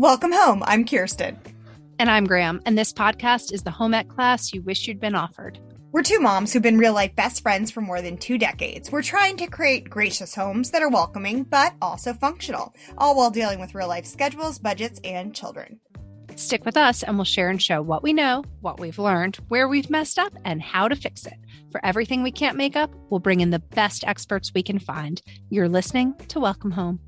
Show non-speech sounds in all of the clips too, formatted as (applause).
Welcome home. I'm Kirsten. And I'm Graham, and this podcast is the home ec class you wish you'd been offered. We're two moms who've been real life best friends for more than two decades. We're trying to create gracious homes that are welcoming but also functional, all while dealing with real life schedules, budgets, and children. Stick with us, and we'll share and show what we know, what we've learned, where we've messed up, and how to fix it. For everything we can't make up, we'll bring in the best experts we can find. You're listening to Welcome Home.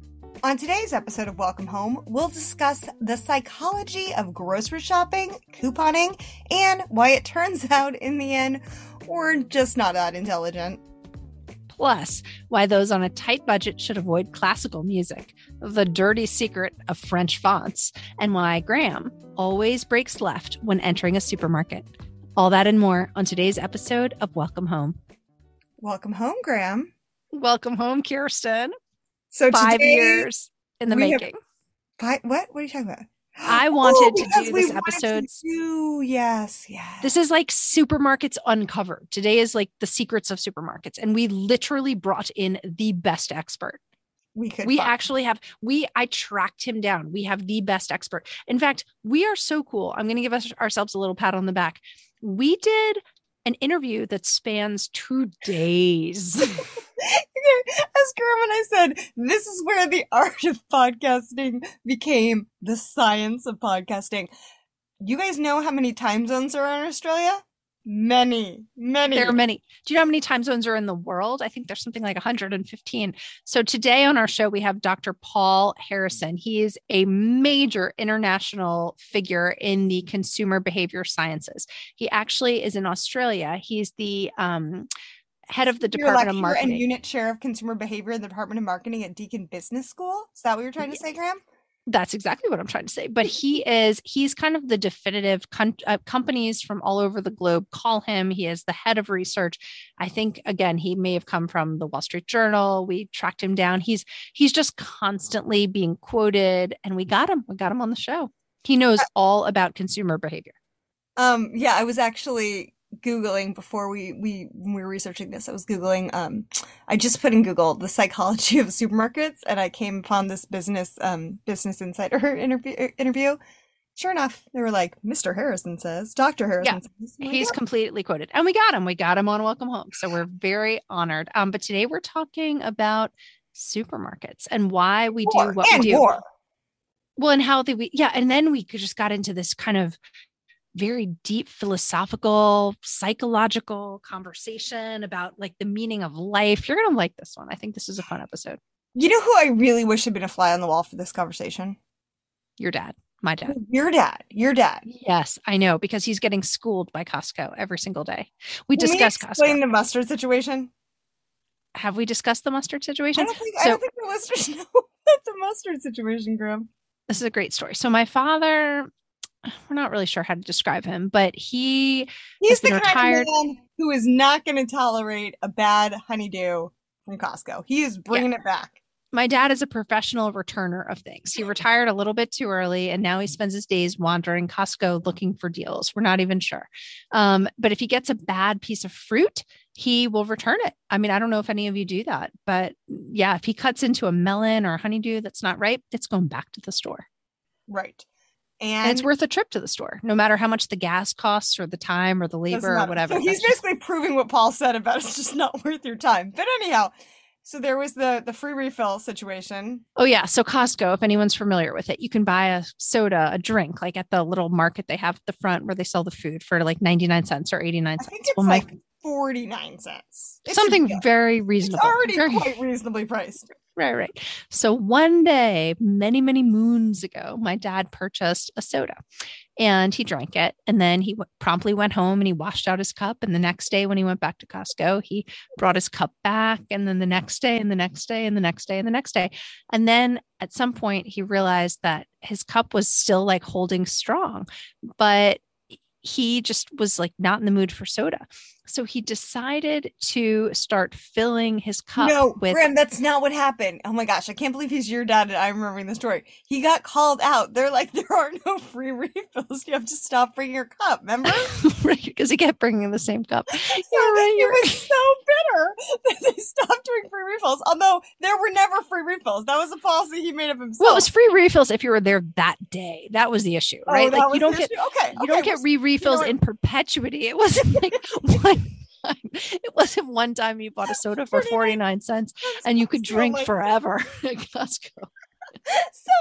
On today's episode of Welcome Home, we'll discuss the psychology of grocery shopping, couponing, and why it turns (laughs) out in the end we're just not that intelligent. Plus, why those on a tight budget should avoid classical music, the dirty secret of French fonts, and why Graham always breaks left when entering a supermarket. All that and more on today's episode of Welcome Home. Welcome home, Graham. Welcome home, Kirsten. So Five years in the making. Fi- what? What are you talking about? I wanted (gasps) to do this episode. do- yes, yes. This is like supermarkets uncovered. Today is like the secrets of supermarkets. And we literally brought in the best expert. we could. we find- actually have we i tracked him down we have the best expert in fact we are so cool i'm going to give us ourselves a little pat on the back we did an interview that spans two days (laughs) (laughs) (laughs) As and I said, this is where the (laughs) art of podcasting became the science of podcasting. You guys know how many time zones are in Australia? Many, many. there are many do you know how many time zones are in the world i think there's something like 115 so today on our show we have dr paul harrison he is a major international figure in the consumer behavior sciences he actually is in australia he's the um, head of the department of marketing and unit chair of consumer behavior in the Department of Marketing at Deakin Business School. Is that what you're trying to say, Graham? That's exactly what I'm trying to say. But he is, he's kind of the definitive con- uh, companies from all over the globe call him. He is the head of research. I think again, he may have come from the Wall Street Journal. We tracked him down. He's, he's just constantly being quoted and we got him, we got him on the show. He knows all about consumer behavior. Um, yeah, I was actually googling before we we when we were researching this. I was googling. Um, I just put in Google the psychology (laughs) of supermarkets, and I came upon this business um Business Insider (laughs) interview. Interview. Sure enough, they were like, "Mr. Harrison says, Doctor Harrison says." I'm He's "Yep." completely quoted and we got him. We got him on Welcome Home. So we're very honored. Um, but today we're talking about supermarkets and why we do what and we do. more. well and how they we yeah and then we just got into this kind of very deep philosophical psychological conversation about like the meaning of life you're gonna like this one i think this is a fun episode You know who I really wish had been a fly on the wall for this conversation? your dad my dad Your dad. Your dad. yes i know because he's getting schooled by costco every single day we Can discuss explain costco the mustard situation. have we discussed the mustard I situation don't think I don't think the listeners (laughs) know about the mustard situation, Graham. this is a great story so my father we're not really sure how to describe him but he He's the kind retired- of man who is not going to tolerate a bad honeydew from Costco. He is bringing it back. my dad is a professional returner of things. He retired a little bit too early and now he spends his days wandering Costco looking for deals. We're not even sure. Um, but if he gets a bad piece of fruit, he will return it. I mean, I don't know if any of you do that, but yeah, if he cuts into a melon or a honeydew that's not ripe, it's going back to the store. Right. And, And, it's worth a trip to the store, no matter how much the gas costs or the time or the labor or whatever. So he's That's just- basically proving what Paul said about it's just not (laughs) worth your time. But anyhow, so there was the the free refill situation. Oh yeah, so Costco, if anyone's familiar with it, you can buy a soda, a drink, like at the little market they have at the front where they sell the food for like 99 cents or 89 I cents. think it's Well, my- 49 cents. It's something very It's reasonable. already Very- quite reasonably priced. Right, right. So one day, many, many moons ago, my dad purchased a soda and he drank it. And then he w- promptly went home and he washed out his cup. And the next day, when he went back to Costco, he brought his cup back. And then the next day, and the next day, and the next day, and the next day. And then at some point, he realized that his cup was still like holding strong, but he just was like not in the mood for soda. So he decided to start filling his cup no, with Graham, that's not what happened. Oh my gosh, I can't believe he's your dad and I'm remembering the story. He got called out. They're like, (laughs) there are no free refills. You have to stop bringing your cup. Remember? (laughs) right because he kept bringing the same cup. (laughs) So You're right, you're was so bitter that they stopped doing free refills. Although there were never free refills. That was a policy he made of himself. Well, it was free refills if you were there that day. That was the issue, Oh, right? that like you don't get issue? okay. you don't get re refills what? in perpetuity. It wasn't like one time. It wasn't one time you bought a soda for 49 cents that's and you could drink like- forever (laughs) at Costco. So,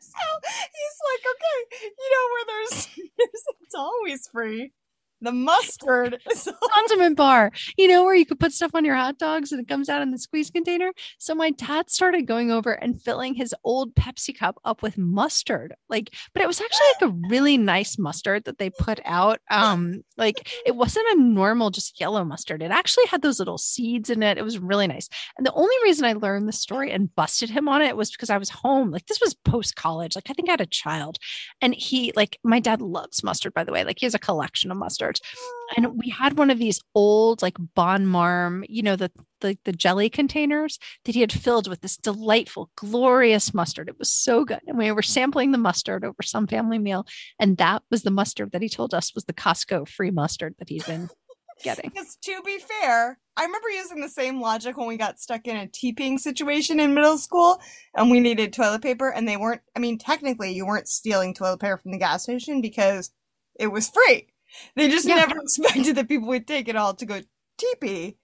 so he's like, okay, you know where there's, (laughs) there's it's always free. The mustard (laughs) condiment bar, you know, where you could put stuff on your hot dogs and it comes out in the squeeze container. So my dad started going over and filling his old Pepsi cup up with mustard. Like, but it was actually like a really nice mustard that they put out. Um, like it wasn't a normal just yellow mustard. It actually had those little seeds in it. It was really nice. And the only reason I learned the story and busted him on it was because I was home. Like this was post college. Like I think I had a child. And he like my dad loves mustard, by the way. Like he has a collection of And we had one of these old like Bonne Maman, you know, the, the the jelly containers that he had filled with this delightful, glorious mustard. It was so good. And we were sampling the mustard over some family meal. And that was the mustard that he told us was the Costco free mustard that he'd been (laughs) getting. Because to be fair, I remember using the same logic when we got stuck in a teeping situation in middle school and we needed toilet paper and they weren't, I mean, technically you weren't stealing toilet paper from the gas station because it was free. They just Yeah. never (laughs) expected that people would take it all to go teepee.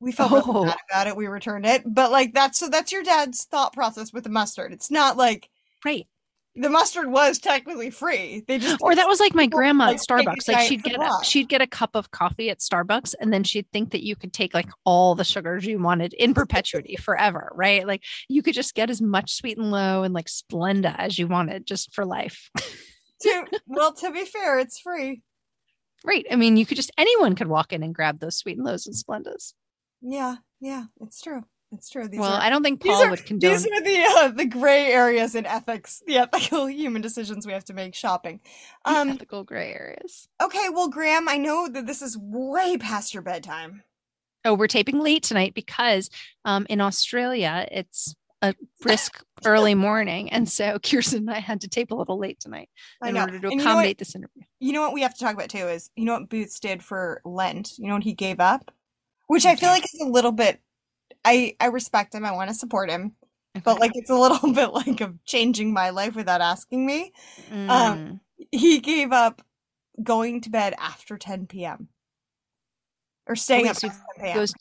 We felt Oh. really bad about it. We returned it. But like that's, so that's your dad's thought process with the mustard. It's not like Right. the mustard was technically free. They just, Or that was like my (laughs) grandma like, at Starbucks. Like she'd get a, she'd get a cup of coffee at Starbucks and then she'd think that you could take like all the sugars you wanted in perpetuity forever, right? Like you could just get as much sweet and low and like Splenda as you wanted just for life. (laughs) to, well, to be fair, it's free. Right. I mean, you could just anyone could walk in and grab those sweet and lows and splendas. Yeah, yeah, it's true. It's true. These well, are, I don't think these Paul are- would condone. These are the uh, the gray areas in ethics, the ethical (laughs) human decisions we have to make shopping. Um, ethical gray areas. okay, well, Graham, I know that this is way past your bedtime. Oh, we're taping late tonight because um, in Australia it's a brisk early morning, and so Kirsten and I had to tape a little late tonight in order to And you know what- accommodate this interview. You know what we have to talk about too is you know what Boots did for Lent. You know what he gave up, which I feel like is a little bit. I I respect him. I want to support him, but like it's a little (laughs) bit like of changing my life without asking me. Mm. um, He gave up going to bed after 10 p.m. or staying wait, up so past 10 p.m. goes.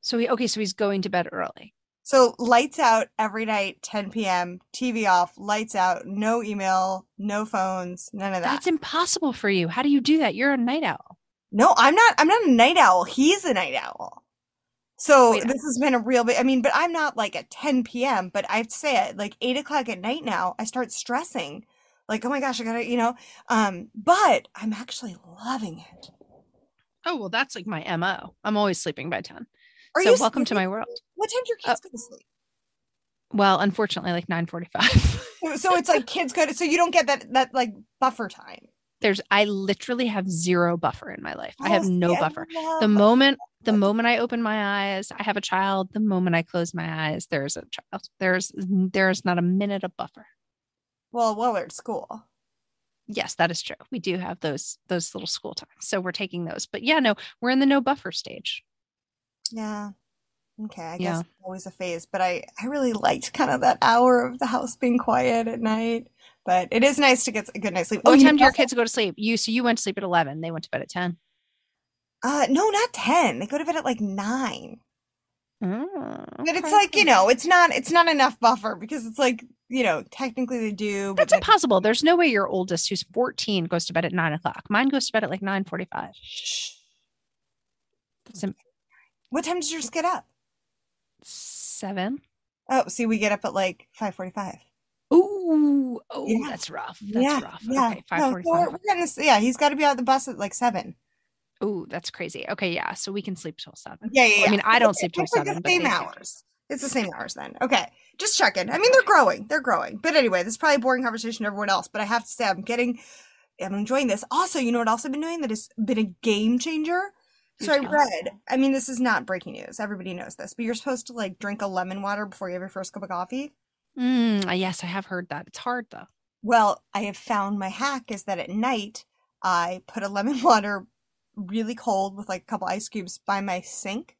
So he okay, so he's going to bed early. So lights out every night, 10 p.m., TV off, lights out, no email, no phones, none of that. That's impossible for you. How do you do that? You're a night owl. no, I'm not, I'm not a night owl. He's a night owl. So Wait. this has been a real bit, I mean, but I'm not like at 10 p.m., but I have to say at like eight o'clock at night now, I start stressing. Like, oh my gosh, I gotta, you know, um, but I'm actually loving it. Oh well, that's like my mo. I'm always sleeping by ten. Are so you welcome to my world. What time do your Uh, kids go to sleep? Well, unfortunately, like nine forty-five. (laughs) So- it's like kids go to, so you don't get that, that like buffer time. There's I literally have zero buffer in my life. I have no I buffer. The moment the moment I open my eyes, I have a child. The moment I close my eyes, there's a child. There's there's not a minute of buffer. Well, while they're at school. Yes, that is true. We do have those those little school times. So we're taking those. But yeah, no, we're in the no buffer stage. Yeah. Okay, I Yeah. guess it's always a phase, but I I really liked kind of that hour of the house being quiet at night. But it is nice to get a good night's sleep. what you time do your kids go to sleep? You so you went to sleep at eleven. They went to bed at ten. Uh, no, not ten. They go to bed at like nine. Oh, But it's like you know, it's not it's not enough buffer because it's like you know, technically they do. But That's impossible. There's no way your oldest, who's 14, goes to bed at nine o'clock. Mine goes to bed at like 9:45. Shh. That's im- What time does yours get up? Seven. Oh, see, we get up at like five forty-five. Ooh, oh, Yeah. that's rough. That's yeah, rough. yeah. Okay, No, five we're, we're yeah, he's got to be out the bus at like seven. Ooh, that's crazy. Okay, yeah. So we can sleep till seven. Yeah, yeah. I mean, I don't It's- sleep till it's like seven, the same do. hours. It's the same hours then. Okay, just checking. I mean, they're growing. They're growing. But anyway, this is probably a boring conversation to everyone else. But I have to say, I'm getting, I'm enjoying this. Also, you know what else I've been doing that has been a game changer. So I read. I mean, this is not breaking news. Everybody knows this. But you're supposed to like drink a lemon water before you have your first cup of coffee. Mm, uh, yes, I have heard that. It's hard though. Well, I have found my hack is that at night I put a lemon (laughs) water really cold with like a couple ice cubes by my sink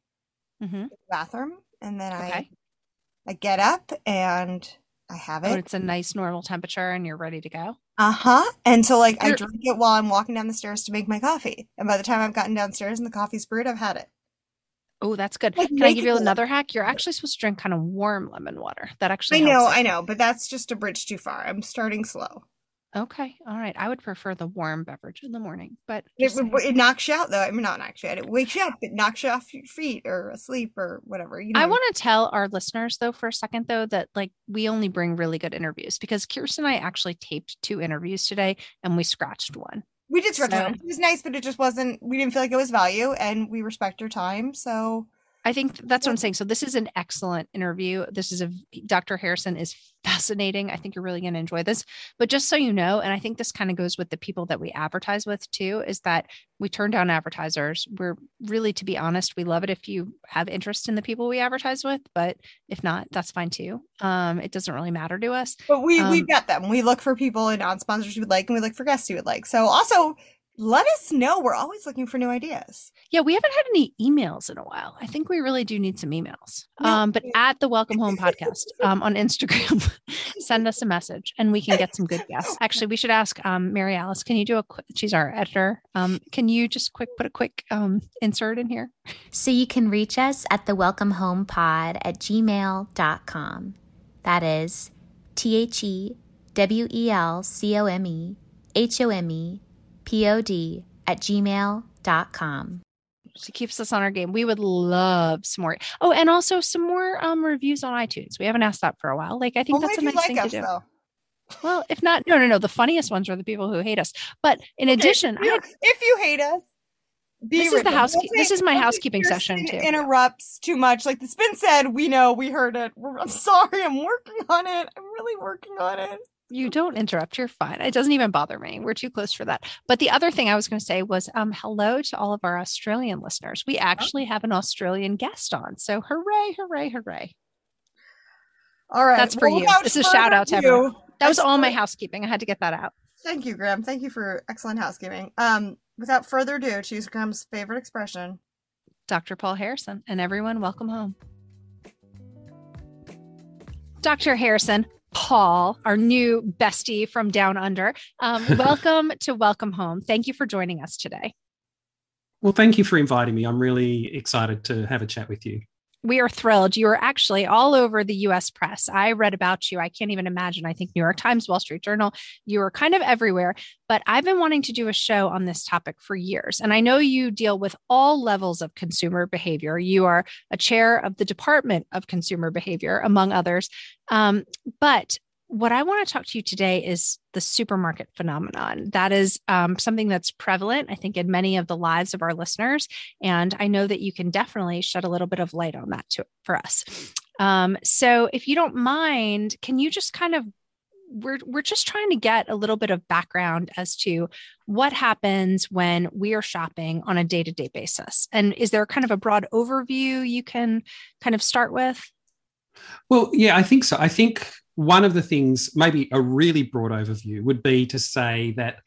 hmm bathroom, and then I Okay. I get up and I have Oh, it. it's a nice normal temperature and you're ready to go. Uh huh. And so like I You're- drink it while I'm walking down the stairs to make my coffee, and by the time I've gotten downstairs and the coffee's brewed, I've had it. Oh, that's good. Like, Can I give you another hack? You're actually supposed to drink kind of warm lemon water. That actually I know. I know, but that's just a bridge too far. I'm starting slow. Okay. All right. I would prefer the warm beverage in the morning, but It, it knocks you out though. I mean, not knocks you out. It wakes you up. It knocks you off your feet or asleep or whatever. You know. I want to tell our listeners though for a second though that like we only bring really good interviews because Kirsten and I actually taped two interviews today and we scratched one. We did scratch So- it. It was nice, but it just wasn't. We didn't feel like it was value, and we respect your time. So I think that's what I'm saying. So this is an excellent interview. This is a Dr. Harrison is fascinating. I think you're really going to enjoy this. But just so you know, and I think this kind of goes with the people that we advertise with too, is that we turn down advertisers. We're really, to be honest, we love it if you have interest in the people we advertise with, but if not, that's fine too. Um, it doesn't really matter to us. But we we Um, vet them. We look for people and non-sponsors you would like, and we look for guests you would like. So also let us know. We're always looking for new ideas. Yeah, we haven't had any emails in a while. I think we really do need some emails. No, Um, but at the Welcome Home podcast (laughs) um, on Instagram, (laughs) send us a message and we can get some good guests. (laughs) Actually, we should ask um, Mary Alice. Can you do a quick? She's our editor. Um, can you just quick put a quick um, insert in here? So you can reach us at the welcome home pod at gmail.com. That is T H E W E L C O M E H O M E P O D at gmail.com. She keeps us on our game. We would love some more. Oh, and also some more um, reviews on iTunes. We haven't asked that for a while. Like I think Only that's a nice like thing us, to do. though. Well, if not, no, no, no. The funniest ones are the people who hate us. But in Okay, addition, if you, I if you hate us, be This is the written. housekeep- Don't this is my housekeeping session, too. Interrupts too much. Like the spin said, we know, we heard it. We're, I'm (laughs) sorry. I'm working on it. I'm really working on it. You don't interrupt. You're fine. It doesn't even bother me. We're too close for that. But the other thing I was going to say was um, hello to all of our Australian listeners. We actually have an Australian guest on. So hooray, hooray, hooray. All right. That's for you. This is a shout out to everyone. That was all my housekeeping. I had to get that out. Thank you, Graham. Thank you for excellent housekeeping. Um, without further ado, to use Graham's favorite expression. Dr. Paul Harrison and everyone, welcome home. Dr. Harrison, Paul, our new bestie from down under, um, (laughs) welcome to Welcome Home. Thank you for joining us today. Well, thank you for inviting me. I'm really excited to have a chat with you. We are thrilled. You are actually all over the US press. I read about you. I can't even imagine. I think New York Times, Wall Street Journal, you are kind of everywhere. But I've been wanting to do a show on this topic for years. And I know you deal with all levels of consumer behavior. You are a chair of the Department of Consumer Behavior, among others. Um, but what I want to talk to you today is the supermarket phenomenon. That is um, something that's prevalent, I think, in many of the lives of our listeners. And I know that you can definitely shed a little bit of light on that to, for us. Um, so, if you don't mind, can you just kind of we're we're just trying to get a little bit of background as to what happens when we are shopping on a day-to-day basis. And is there kind of a broad overview you can kind of start with? Well, yeah, I think so. I think one of the things, maybe a really broad overview, would be to say that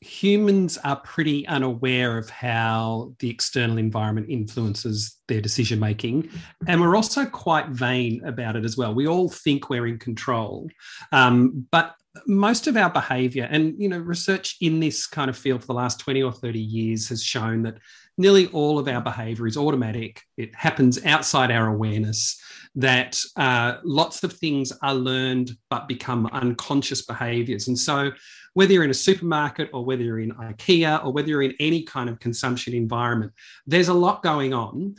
humans are pretty unaware of how the external environment influences their decision making. And we're also quite vain about it as well. We all think we're in control. Um, but most of our behavior and you know research in this kind of field for the last 20 or 30 years has shown that nearly all of our behavior is automatic it happens outside our awareness that uh, lots of things are learned but become unconscious behaviors and so whether you're in a supermarket or whether you're in ikea or whether you're in any kind of consumption environment there's a lot going on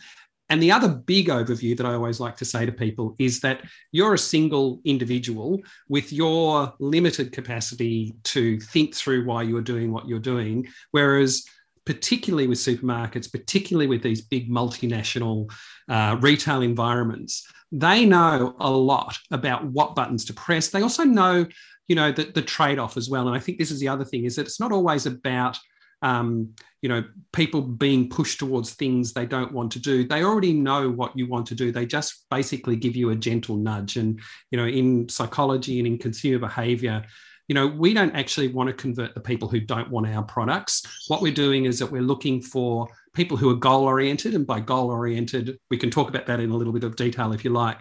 and the other big overview that I always like to say to people is that you're a single individual with your limited capacity to think through why you're doing what you're doing. Whereas, particularly with supermarkets, particularly with these big multinational uh, retail environments, they know a lot about what buttons to press. They also know, you know, the, the trade off as well. And I think this is the other thing is that it's not always about um, you know, people being pushed towards things they don't want to do. They already know what you want to do. They just basically give you a gentle nudge. And, you know, in psychology and in consumer behavior, you know, we don't actually want to convert the people who don't want our products. What we're doing is that we're looking for people who are goal oriented. And by goal oriented, we can talk about that in a little bit of detail if you like.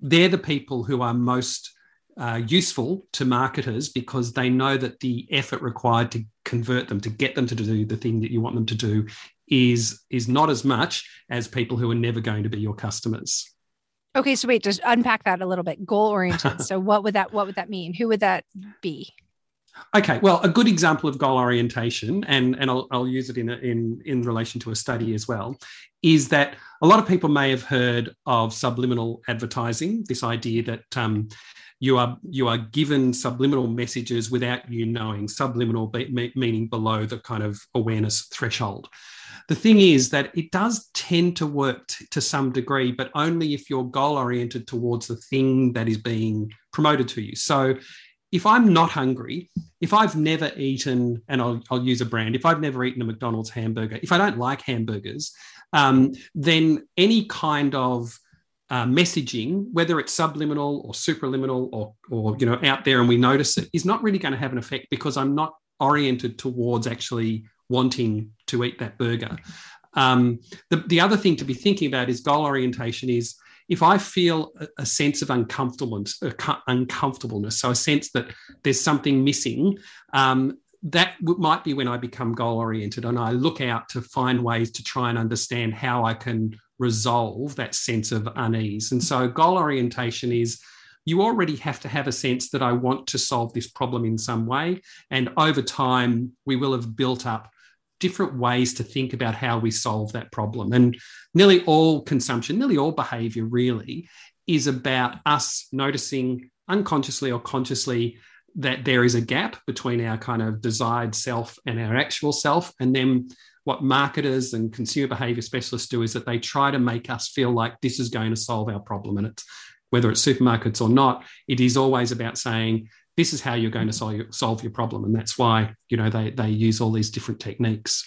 They're the people who are most uh, useful to marketers because they know that the effort required to convert them to get them to do the thing that you want them to do is is not as much as people who are never going to be your customers okay so wait just unpack that a little bit. Goal oriented. (laughs) So what would that what would that mean? Who would that be? Okay, well, a good example of goal orientation, and, and I'll, I'll use it in, a, in, in relation to a study as well, is that a lot of people may have heard of subliminal advertising, this idea that um, you are you are given subliminal messages without you knowing. Subliminal be, meaning below the kind of awareness threshold the thing is that it does tend to work t- to some degree but only if you're goal oriented towards the thing that is being promoted to you. So if i'm not hungry if i've never eaten and i'll, I'll use a brand if i've never eaten a mcdonald's hamburger if i don't like hamburgers um, then any kind of uh, messaging, whether it's subliminal or supraliminal or, or you know out there and we notice it, is not really going to have an effect because I'm not oriented towards actually wanting to eat that burger. Um, the, the other thing to be thinking about is goal orientation is if I feel a, a sense of uncomfortableness, uncomfortableness, so a sense that there's something missing, um, that might be when I become goal oriented and I look out to find ways to try and understand how I can resolve that sense of unease. And so, goal orientation is you already have to have a sense that I want to solve this problem in some way. And over time, we will have built up different ways to think about how we solve that problem. And nearly all consumption, nearly all behavior really is about us noticing unconsciously or consciously that there is a gap between our kind of desired self and our actual self. And then what marketers and consumer behavior specialists do is that they try to make us feel like this is going to solve our problem. And it's whether it's supermarkets or not, it is always about saying, this is how you're going to solve your, solve your problem. And that's why, you know, they, they use all these different techniques.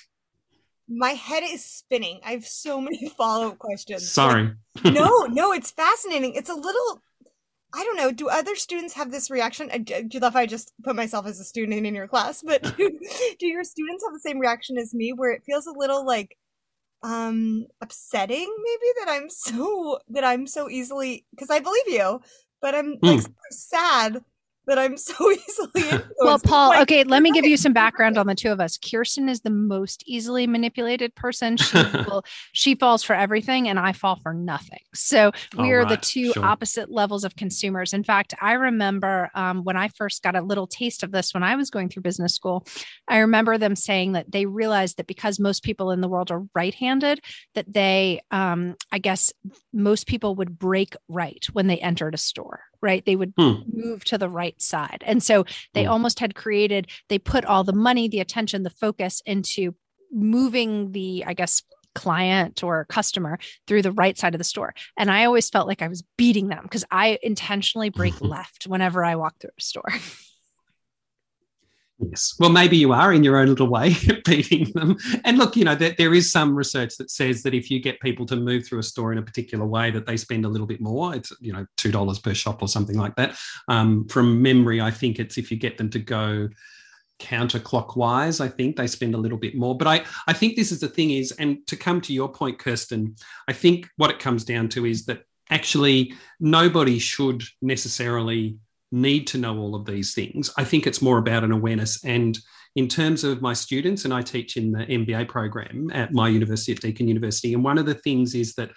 My head is spinning. I have so (laughs) many follow up questions. Sorry. (laughs) no, (laughs) no, it's fascinating. It's a little I don't know. Do other students have this reaction? Do you love I just put myself as a student in your class? But do, do your students have the same reaction as me, where it feels a little like um upsetting, maybe that I'm so that I'm so easily because I believe you, but I'm like mm. sad that I'm so (laughs) easily (laughs) Well, Paul, okay, let me give you some background on the two of us. Kirsten is the most easily manipulated person. She (laughs) will she falls for everything and I fall for nothing. So we All are right, the two sure. opposite levels of consumers. In fact, I remember um, when I first got a little taste of this when I was going through business school, I remember them saying that they realized that because most people in the world are right-handed, that they um, I guess most people would break right when they entered a store right? They would hmm. move to the right side. And so they hmm. almost had created, they put all the money, the attention, the focus into moving the, I guess, client or customer through the right side of the store. And I always felt like I was beating them because I intentionally break (laughs) left whenever I walk through a store. (laughs) Yes. Well, maybe you are in your own little way (laughs) beating them. And look, you know, there, there is some research that says that if you get people to move through a store in a particular way, that they spend a little bit more. It's, you know, $2 per shop or something like that. Um, from memory, I think it's if you get them to go counterclockwise, I think they spend a little bit more. But I, I think this is the thing is, and to come to your point, Kirsten, I think what it comes down to is that actually nobody should necessarily need to know all of these things. I think it's more about an awareness. And in terms of my students, and I teach in the MBA program at my university, at Deakin University, and one of the things is that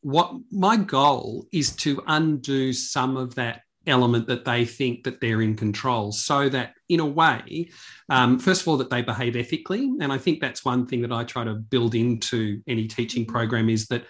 what my goal is to undo some of that element that they think that they're in control so that in a way um, first of all that they behave ethically and i think that's one thing that i try to build into any teaching program is that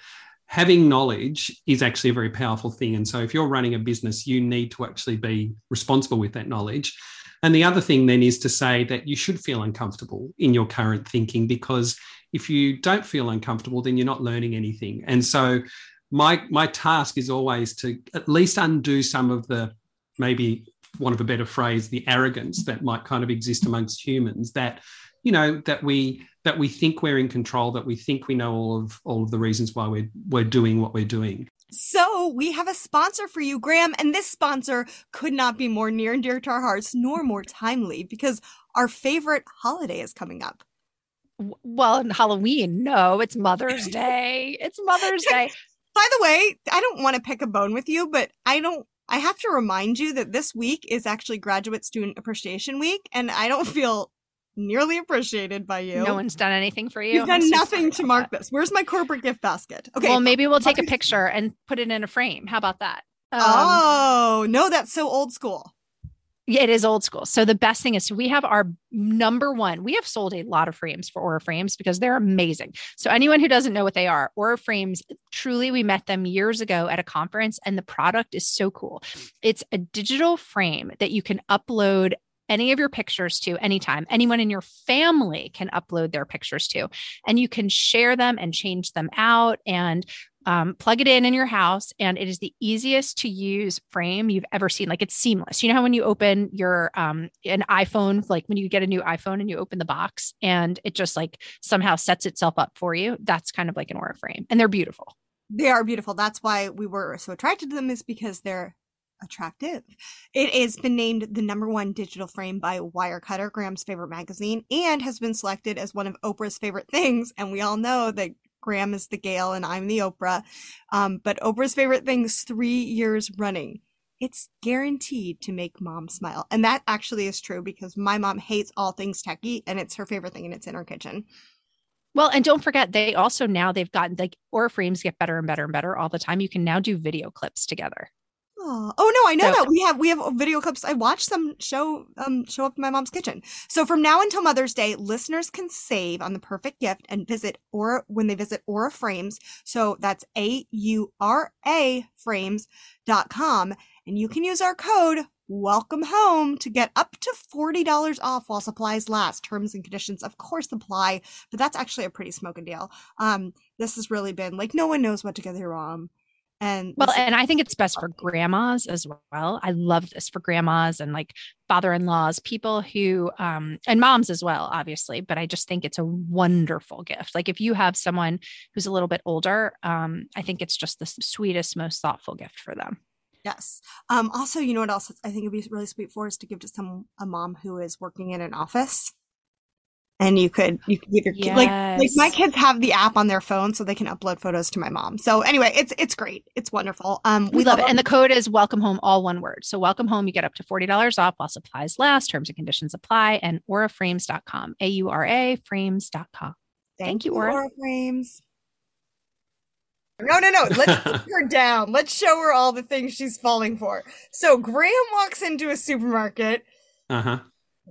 having knowledge is actually a very powerful thing. And so if you're running a business, you need to actually be responsible with that knowledge. And the other thing then is to say that you should feel uncomfortable in your current thinking because if you don't feel uncomfortable, then you're not learning anything. And so my my task is always to at least undo some of the maybe one of a better phrase, the arrogance that might kind of exist amongst humans that, you know, that we that we think we're in control, that we think we know all of all of the reasons why we're we're doing what we're doing. So we have a sponsor for you, Graham, and this sponsor could not be more near and dear to our hearts, nor more timely, because our favorite holiday is coming up. Well, Halloween, no, it's Mother's (laughs) Day. It's Mother's Day. (laughs) By the way, I don't want to pick a bone with you, but I don't I have to remind you that this week is actually Graduate Student Appreciation Week, and I don't (laughs) feel nearly appreciated by you. No one's done anything for you. You've done nothing to mark that. this. Where's my corporate gift basket? Okay. Well, maybe we'll take a picture and put it in a frame. How about that? Um, oh, no, that's so old school. Yeah, it is old school. So the best thing is so we have our number one. We have sold a lot of frames for Aura frames because they're amazing. So anyone who doesn't know what they are, Aura frames, truly we met them years ago at a conference and the product is so cool. It's a digital frame that you can upload any of your pictures to anytime. Anyone in your family can upload their pictures to, and you can share them and change them out. And um, plug it in in your house. And it is the easiest to use frame you've ever seen. Like it's seamless. You know how when you open your um an iphone like when you get a new iphone and you open the box and it just like somehow sets itself up for you that's kind of like an aura frame. And they're beautiful. They are beautiful. That's why we were so attracted to them is because they're attractive. It has been named the number one digital frame by Wirecutter, Graham's favorite magazine, and has been selected as one of Oprah's favorite things. And we all know that Graham is the Gayle and I'm the Oprah. Um, but Oprah's favorite things three years running. It's guaranteed to make mom smile. And that actually is true because my mom hates all things techie and it's her favorite thing and it's in her kitchen. Well, and don't forget, they also now they've gotten like Aura frames get better and better and better all the time. You can now do video clips together. Oh, oh no, I know so, that we have we have video clips. I watched some show um show up in my mom's kitchen. So from now until Mother's Day, listeners can save on the perfect gift and visit or when they visit Aura Frames. So that's A U R A frames frames.com and you can use our code welcome home to get up to $40 off while supplies last. Terms and conditions of course apply, but that's actually a pretty smoking deal. Um this has really been like no one knows what to get their mom and well, and I think it's best for grandmas as well. I love this for grandmas and like father-in-laws, people who um and moms as well, obviously, but I just think it's a wonderful gift. Like if you have someone who's a little bit older, um, I think it's just the sweetest, most thoughtful gift for them. Yes. Um, also, you know what else I think would be really sweet for is to give to some a mom who is working in an office and you could you could give your yes. like like my kids have the app on their phone so they can upload photos to my mom. So anyway, it's it's great. It's wonderful. Um we, we love, love it. And the code is welcome home all one word. So welcome home you get up to $40 off while supplies last. Terms and conditions apply and auraframes.com. A U R A frames.com. Thank, Thank you, Aura. Aura Frames. No, no, no. Let's (laughs) put her down. Let's show her all the things she's falling for. So Graham walks into a supermarket. Uh-huh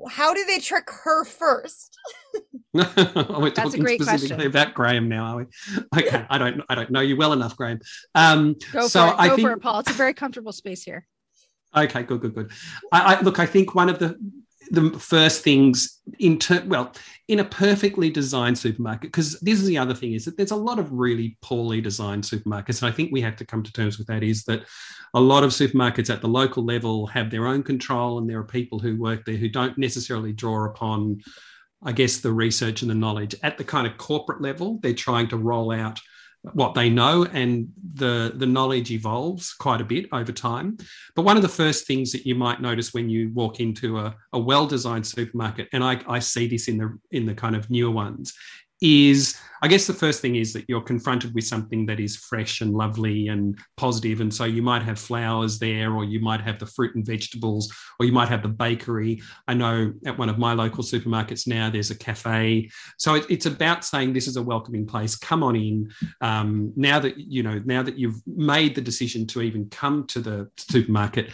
how do they trick her first? (laughs) We're That's talking specifically question. about Graham now, are we? (laughs) Okay, I don't, I don't know you well enough, Graham. Um, Go so for it. I Go think, for it, Paul. It's a very comfortable space here. Okay, good, good, good. I, I look. I think one of the the first things in ter- well in a perfectly designed supermarket because this is the other thing is that there's a lot of really poorly designed supermarkets and i think we have to come to terms with that is that a lot of supermarkets at the local level have their own control and there are people who work there who don't necessarily draw upon i guess the research and the knowledge. At the kind of corporate level they're trying to roll out what they know and the the knowledge evolves quite a bit over time. But one of the first things that you might notice when you walk into a, a well-designed supermarket and I, I see this in the in the kind of newer ones is I guess the first thing is that you're confronted with something that is fresh and lovely and positive. And so you might have flowers there, or you might have the fruit and vegetables, or you might have the bakery. I know at one of my local supermarkets now, there's a cafe. So it, it's about saying this is a welcoming place. Come on in. Um, now that you know, now that you've made the decision to even come to the supermarket,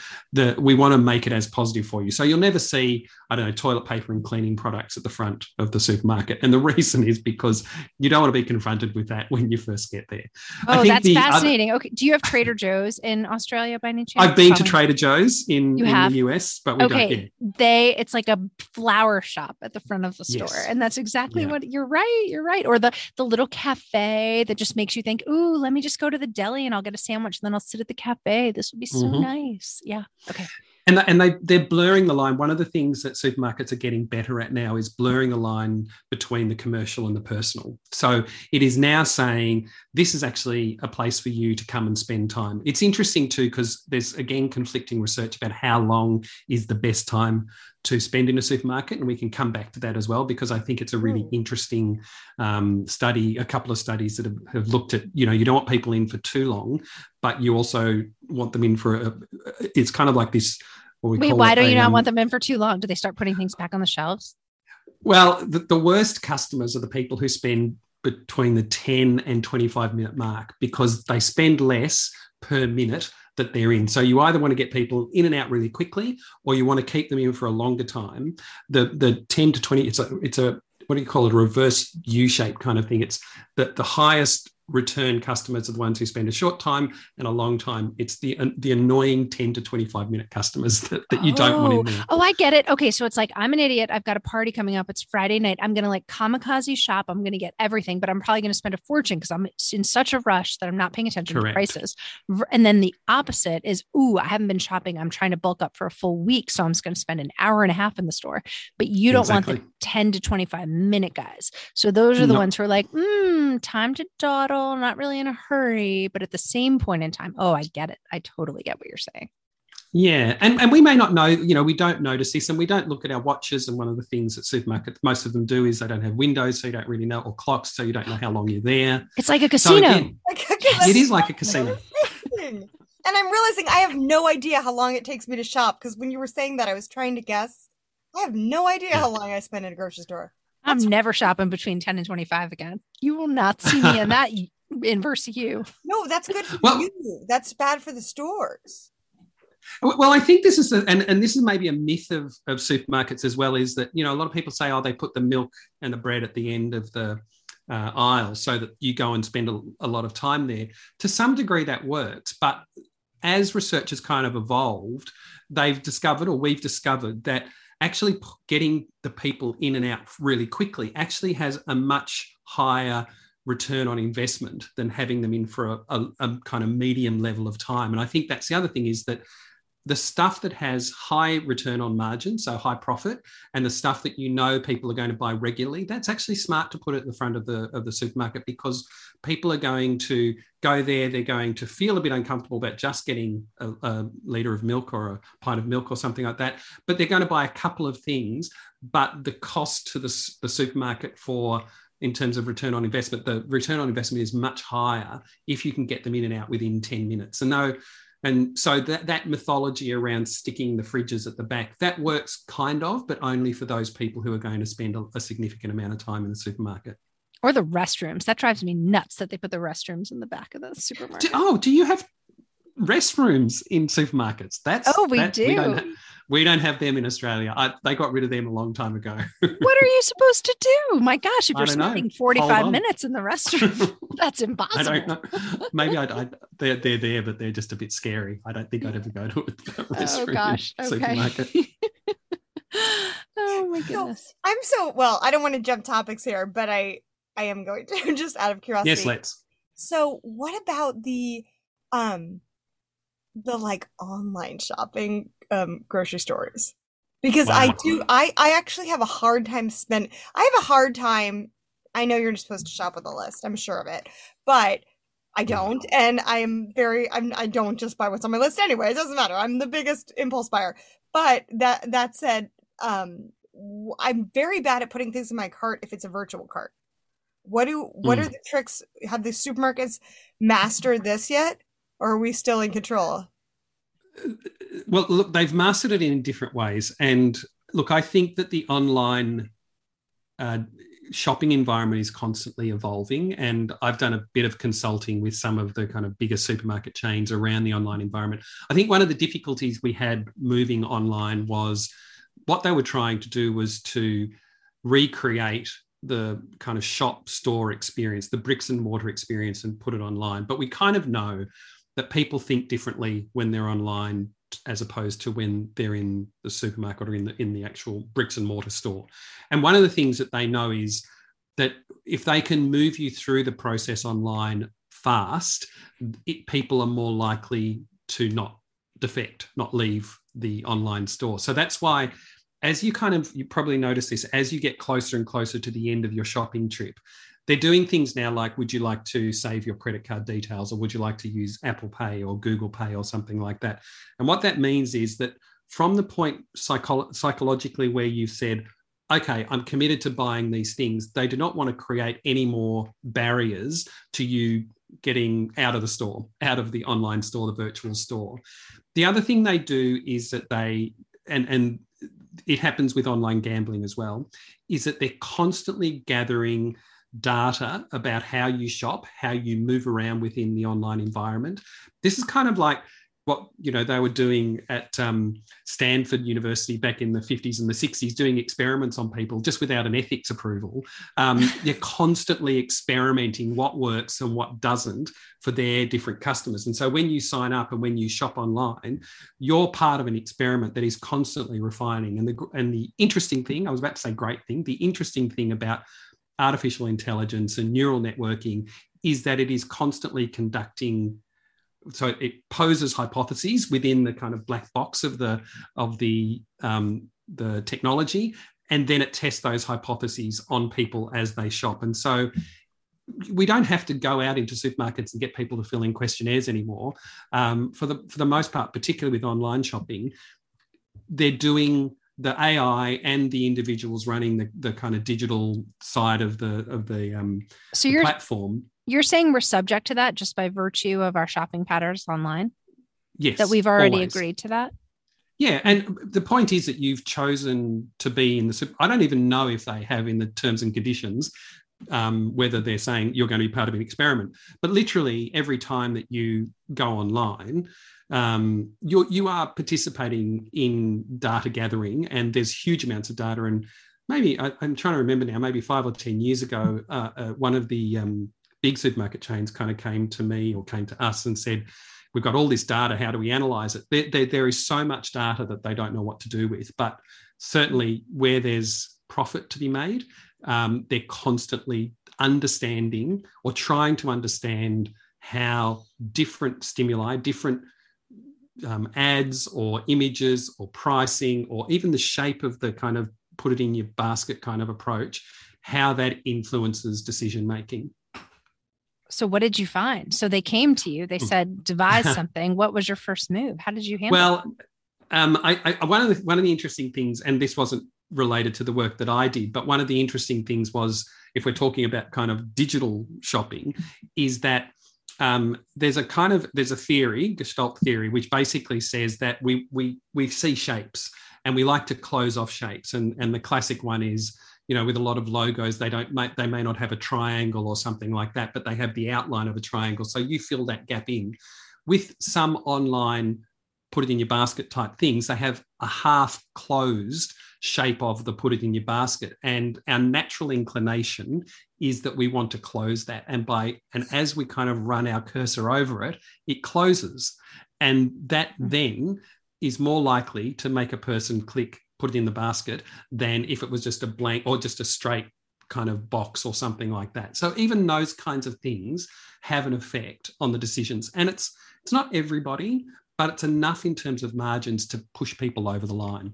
we want to make it as positive for you. So you'll never see, I don't know, toilet paper and cleaning products at the front of the supermarket. And the (laughs) reason is because you don't don't want to be confronted with that when you first get there. Oh, that's fascinating. Other, okay, do you have Trader Joe's in Australia by any chance? I've been Probably. to Trader Joe's in, in the US, but we okay. don't. Yeah. They it's like a flower shop at the front of the store, yes. and that's exactly yeah. what you're right. You're right. Or the the little cafe that just makes you think, "Ooh, let me just go to the deli and I'll get a sandwich, and then I'll sit at the cafe. This would be so mm-hmm. nice." Yeah. Okay and and they they're blurring the line. One of the things that supermarkets are getting better at now is blurring the line between the commercial and the personal. So it is now saying this is actually a place for you to come and spend time. It's interesting too because there's again conflicting research about how long is the best time to spend in a supermarket, and we can come back to that as well because I think it's a really mm. interesting um, study. A couple of studies that have, have, looked at, you know, you don't want people in for too long, but you also want them in for. A, it's kind of like this. Wait, why do you not um, want them in for too long? Do they start putting things back on the shelves? Well, the, the worst customers are the people who spend between the 10 and 25 minute mark because they spend less per minute that they're in. So you either want to get people in and out really quickly, or you want to keep them in for a longer time. The the ten to twenty, it's a it's a what do you call it? A reverse U shape kind of thing. It's the the highest return customers are the ones who spend a short time and a long time. It's the the annoying 10 to 25 minute customers (laughs) that, that you oh. don't want in there. Oh, I get it. Okay. So it's like I'm an idiot. I've got a party coming up. It's Friday night. I'm gonna like kamikaze shop. I'm gonna get everything, but I'm probably gonna spend a fortune because I'm in such a rush that I'm not paying attention Correct. to prices. And then the opposite is, ooh, I haven't been shopping. I'm trying to bulk up for a full week. So I'm just gonna spend an hour and a half in the store. But you don't exactly. want the 10 to 25 minute guys. So those are the no. ones who are like, hmm, time to dawdle, not really in a hurry, but at the same point in time, oh, I get it. I totally get what you're saying. Yeah, and, and we may not know, you know, we don't notice this and we don't look at our watches. And one of the things that supermarkets, most of them do is they don't have windows, so you don't really know, or clocks, so you don't know how long you're there. It's like a casino. So again, (laughs) it is like a casino. and I'm realizing I have no idea how long it takes me to shop because when you were saying that, I was trying to guess. I have no idea how long I spend in a grocery store. I'm never shopping between 10 and 25 again. You will not see me in that inverse U. No, that's good for well, you. That's bad for the stores. Well, I think this is, a, and, and this is maybe a myth of, of supermarkets as well, is that, you know, a lot of people say, oh, they put the milk and the bread at the end of the uh, aisle so that you go and spend a, a lot of time there. To some degree, that works. But as research has kind of evolved, they've discovered, or we've discovered, that actually getting the people in and out really quickly actually has a much higher return on investment than having them in for a, a, a, kind of medium level of time. And I think that's the other thing is that the stuff that has high return on margin, so high profit, and the stuff that you know people are going to buy regularly, that's actually smart to put it at the front of the of the supermarket because people are going to go there. They're going to feel a bit uncomfortable about just getting a, a liter of milk or a pint of milk or something like that, but they're going to buy a couple of things. But the cost to the, the supermarket for in terms of return on investment, the return on investment is much higher if you can get them in and out within 10 minutes. And no, and so that, that mythology around sticking the fridges at the back, that works kind of, but only for those people who are going to spend a, a significant amount of time in the supermarket. Or the restrooms. That drives me nuts that they put the restrooms in the back of the supermarket. Do, oh, do you have restrooms in supermarkets? That's oh, we do. We we don't have them in Australia. I, they got rid of them a long time ago. (laughs) what are you supposed to do? My gosh, if you're spending know. 45 minutes in the (laughs) restroom, that's impossible. I don't know. Maybe I'd, I'd, they're, they're there, but they're just a bit scary. I don't think I'd ever go to a restroom oh, gosh. Okay. supermarket. (laughs) oh my goodness. So, I'm so well, I don't want to jump topics here, but I I am going to just out of curiosity. Yes, let's. So what about the um the like online shopping um grocery stores because wow. i do i i actually have a hard time spend i have a hard time i know you're supposed to shop with a list i'm sure of it but i don't and i am very I'm, i don't just buy what's on my list anyway it doesn't matter i'm the biggest impulse buyer but that that said um i'm very bad at putting things in my cart if it's a virtual cart what do what mm. are the tricks have the supermarkets mastered this yet or are we still in control? Well, look, they've mastered it in different ways. And look, I think that the online uh, shopping environment is constantly evolving. And I've done a bit of consulting with some of the kind of bigger supermarket chains around the online environment. I think one of the difficulties we had moving online was what they were trying to do was to recreate the kind of shop store experience, the bricks and mortar experience, and put it online. But we kind of know that people think differently when they're online as opposed to when they're in the supermarket or in the in the actual bricks and mortar store. And one of the things that they know is that if they can move you through the process online fast, it, people are more likely to not defect, not leave the online store. So that's why as you kind of you probably notice this as you get closer and closer to the end of your shopping trip they're doing things now like would you like to save your credit card details or would you like to use apple pay or google pay or something like that? And what that means is that from the point psycho- psychologically where you've said okay i'm committed to buying these things they do not want to create any more barriers to you getting out of the store out of the online store the virtual store. The other thing they do is that they and and it happens with online gambling as well, is that they're constantly gathering data about how you shop, how you move around within the online environment. This is kind of like what you know they were doing at um, Stanford University back in the 50s and the 60s, doing experiments on people just without an ethics approval. Um, (laughs) they're constantly experimenting what works and what doesn't for their different customers. And so when you sign up and when you shop online, you're part of an experiment that is constantly refining. And the and the interesting thing, I was about to say great thing, the interesting thing about artificial intelligence and neural networking is that it is constantly conducting so it poses hypotheses within the kind of black box of the of the um, the technology, and then it tests those hypotheses on people as they shop. And so we don't have to go out into supermarkets and get people to fill in questionnaires anymore. Um, for the for the most part, particularly with online shopping, they're doing the AI and the individuals running the, the kind of digital side of the of the um so the you're platform. you're saying we're subject to that just by virtue of our shopping patterns online? Yes that we've already always. agreed to that? Yeah and the point is that you've chosen to be in the i don't even know if they have in the terms and conditions um, whether they're saying you're going to be part of an experiment. But literally every time that you go online um, you you are participating in data gathering, and there's huge amounts of data. And maybe I, am trying to remember now. Maybe five or ten years ago, uh, uh, one of the um, big supermarket chains kind of came to me or came to us and said, "We've got all this data. How do we analyze it?" There, there, there is so much data that they don't know what to do with. But certainly, where there's profit to be made, um, they're constantly understanding or trying to understand how different stimuli, different um, ads or images or pricing or even the shape of the kind of put it in your basket kind of approach, how that influences decision making. So, what did you find? So, they came to you, they said, devise (laughs) something. What was your first move? How did you handle well, um, I, I, one of the one of the interesting things, and this wasn't related to the work that I did, but one of the interesting things was, if we're talking about kind of digital shopping, is that um, there's a kind of there's a theory, Gestalt theory, which basically says that we we we see shapes and we like to close off shapes. And and the classic one is you know with a lot of logos they don't they may not have a triangle or something like that, but they have the outline of a triangle. So you fill that gap in. With some online put it in your basket type things, they have a half closed shape of the put it in your basket. And our natural inclination is that we want to close that. And by and as we kind of run our cursor over it, it closes. And that hmm. then is more likely to make a person click put it in the basket than if it was just a blank or just a straight kind of box or something like that. So even those kinds of things have an effect on the decisions. And it's it's not everybody, but it's enough in terms of margins to push people over the line.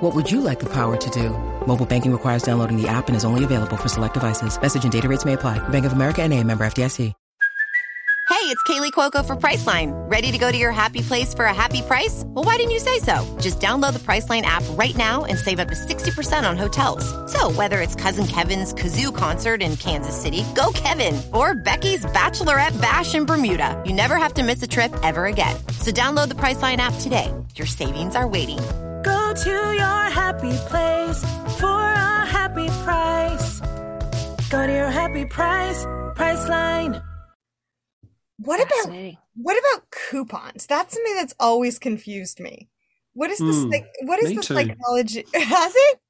What would you like the power to do? Mobile banking requires downloading the app and is only available for select devices. Message and data rates may apply. Bank of America and a member FDIC. Hey, it's Kaley Cuoco for Priceline. Ready to go to your happy place for a happy price? Well, why didn't you say so? Just download the Priceline app right now and save up to 60% on hotels. So, whether it's Cousin Kevin's Kazoo concert in Kansas City, go Kevin, or Becky's Bachelorette Bash in Bermuda, you never have to miss a trip ever again. So, download the Priceline app today. Your savings are waiting. Go to your happy place for a happy price. Go to your happy price, Priceline. What about what about coupons? That's something that's always confused me. What is this? Hmm, Like, what is me the too. psychology? (laughs) Has it?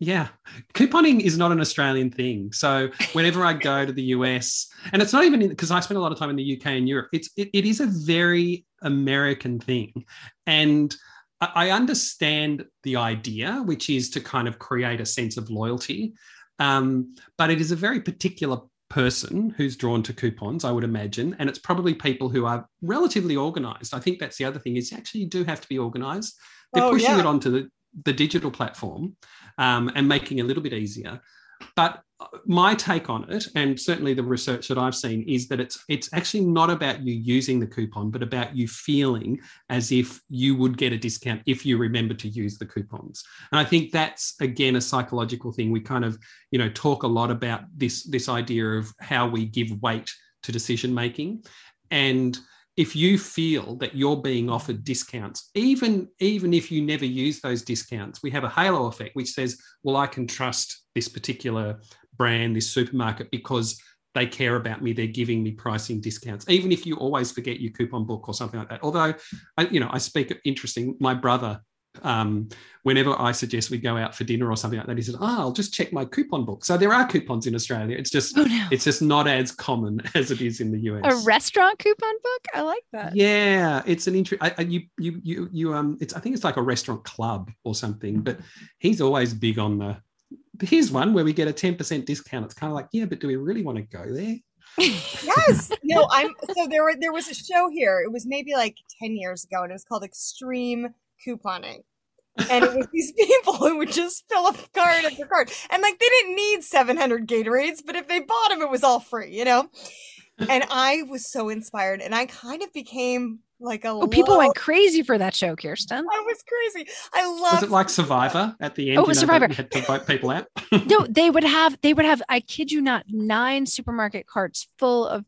Yeah. Couponing is not an Australian thing. So whenever I go to the US, and it's not even because I spend a lot of time in the UK and Europe, it's it, it is a very American thing. And I understand the idea, which is to kind of create a sense of loyalty. Um, but it is a very particular person who's drawn to coupons, I would imagine. And it's probably people who are relatively organized. I think that's the other thing is actually you do have to be organized. They're Oh, pushing yeah. it onto the, the digital platform um, and making it a little bit easier. But my take on it, and certainly the research that I've seen, is that it's it's actually not about you using the coupon, but about you feeling as if you would get a discount if you remember to use the coupons. And I think that's again a psychological thing. We kind of you know talk a lot about this this idea of how we give weight to decision making, and if you feel that you're being offered discounts even even if you never use those discounts we have a halo effect which says well i can trust this particular brand this supermarket because they care about me they're giving me pricing discounts even if you always forget your coupon book or something like that although I, you know i speak interesting my brother um, whenever I suggest we go out for dinner or something like that, he says, "Oh, I'll just check my coupon book." So there are coupons in Australia. It's just Oh no. it's just not as common (laughs) as it is in the US. A restaurant coupon book? I like that. Yeah, it's an interest. You you you you um. It's I think it's like a restaurant club or something. But he's always big on the. Here's one where we get a ten percent discount. It's kind of like, yeah, but do we really want to go there? Yes. no, I'm so there were there was a show here. It was maybe like 10 years ago and it was called Extreme Couponing. And it was these (laughs) people who would just fill up card after card. And like they didn't need 700 Gatorades, but if they bought them, it was all free, you know? And I was so inspired and I kind of became like a Oh, people low- went crazy for that show, Kirsten. I was crazy. I love Was it like Survivor at the end? Oh, it was know, Survivor. Had to vote people out. no, (laughs) they would have they would have, I kid you not, nine supermarket carts full of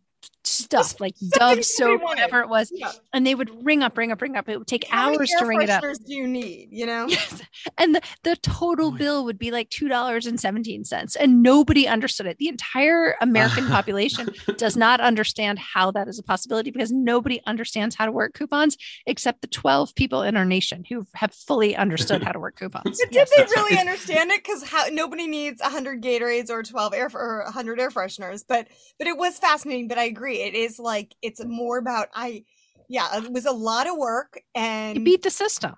stuff like (laughs) something Dove soap, whatever it was. Yeah. And they would ring up, ring up, ring up. It would take How hours to ring it up. do you need, you know? Yes. And the, the total oh Boy. bill would be like $2.17. And nobody understood it. The entire American (laughs) population does not understand how that is a possibility because nobody understands how to work coupons except the 12 people in our nation who have fully understood how to work coupons. But Yes. did they really understand it? Because how nobody needs hundred Gatorades or twelve air or hundred air fresheners. But but it was fascinating. But I agree, it is like it's more about I. Yeah, it was a lot of work, and You beat the system.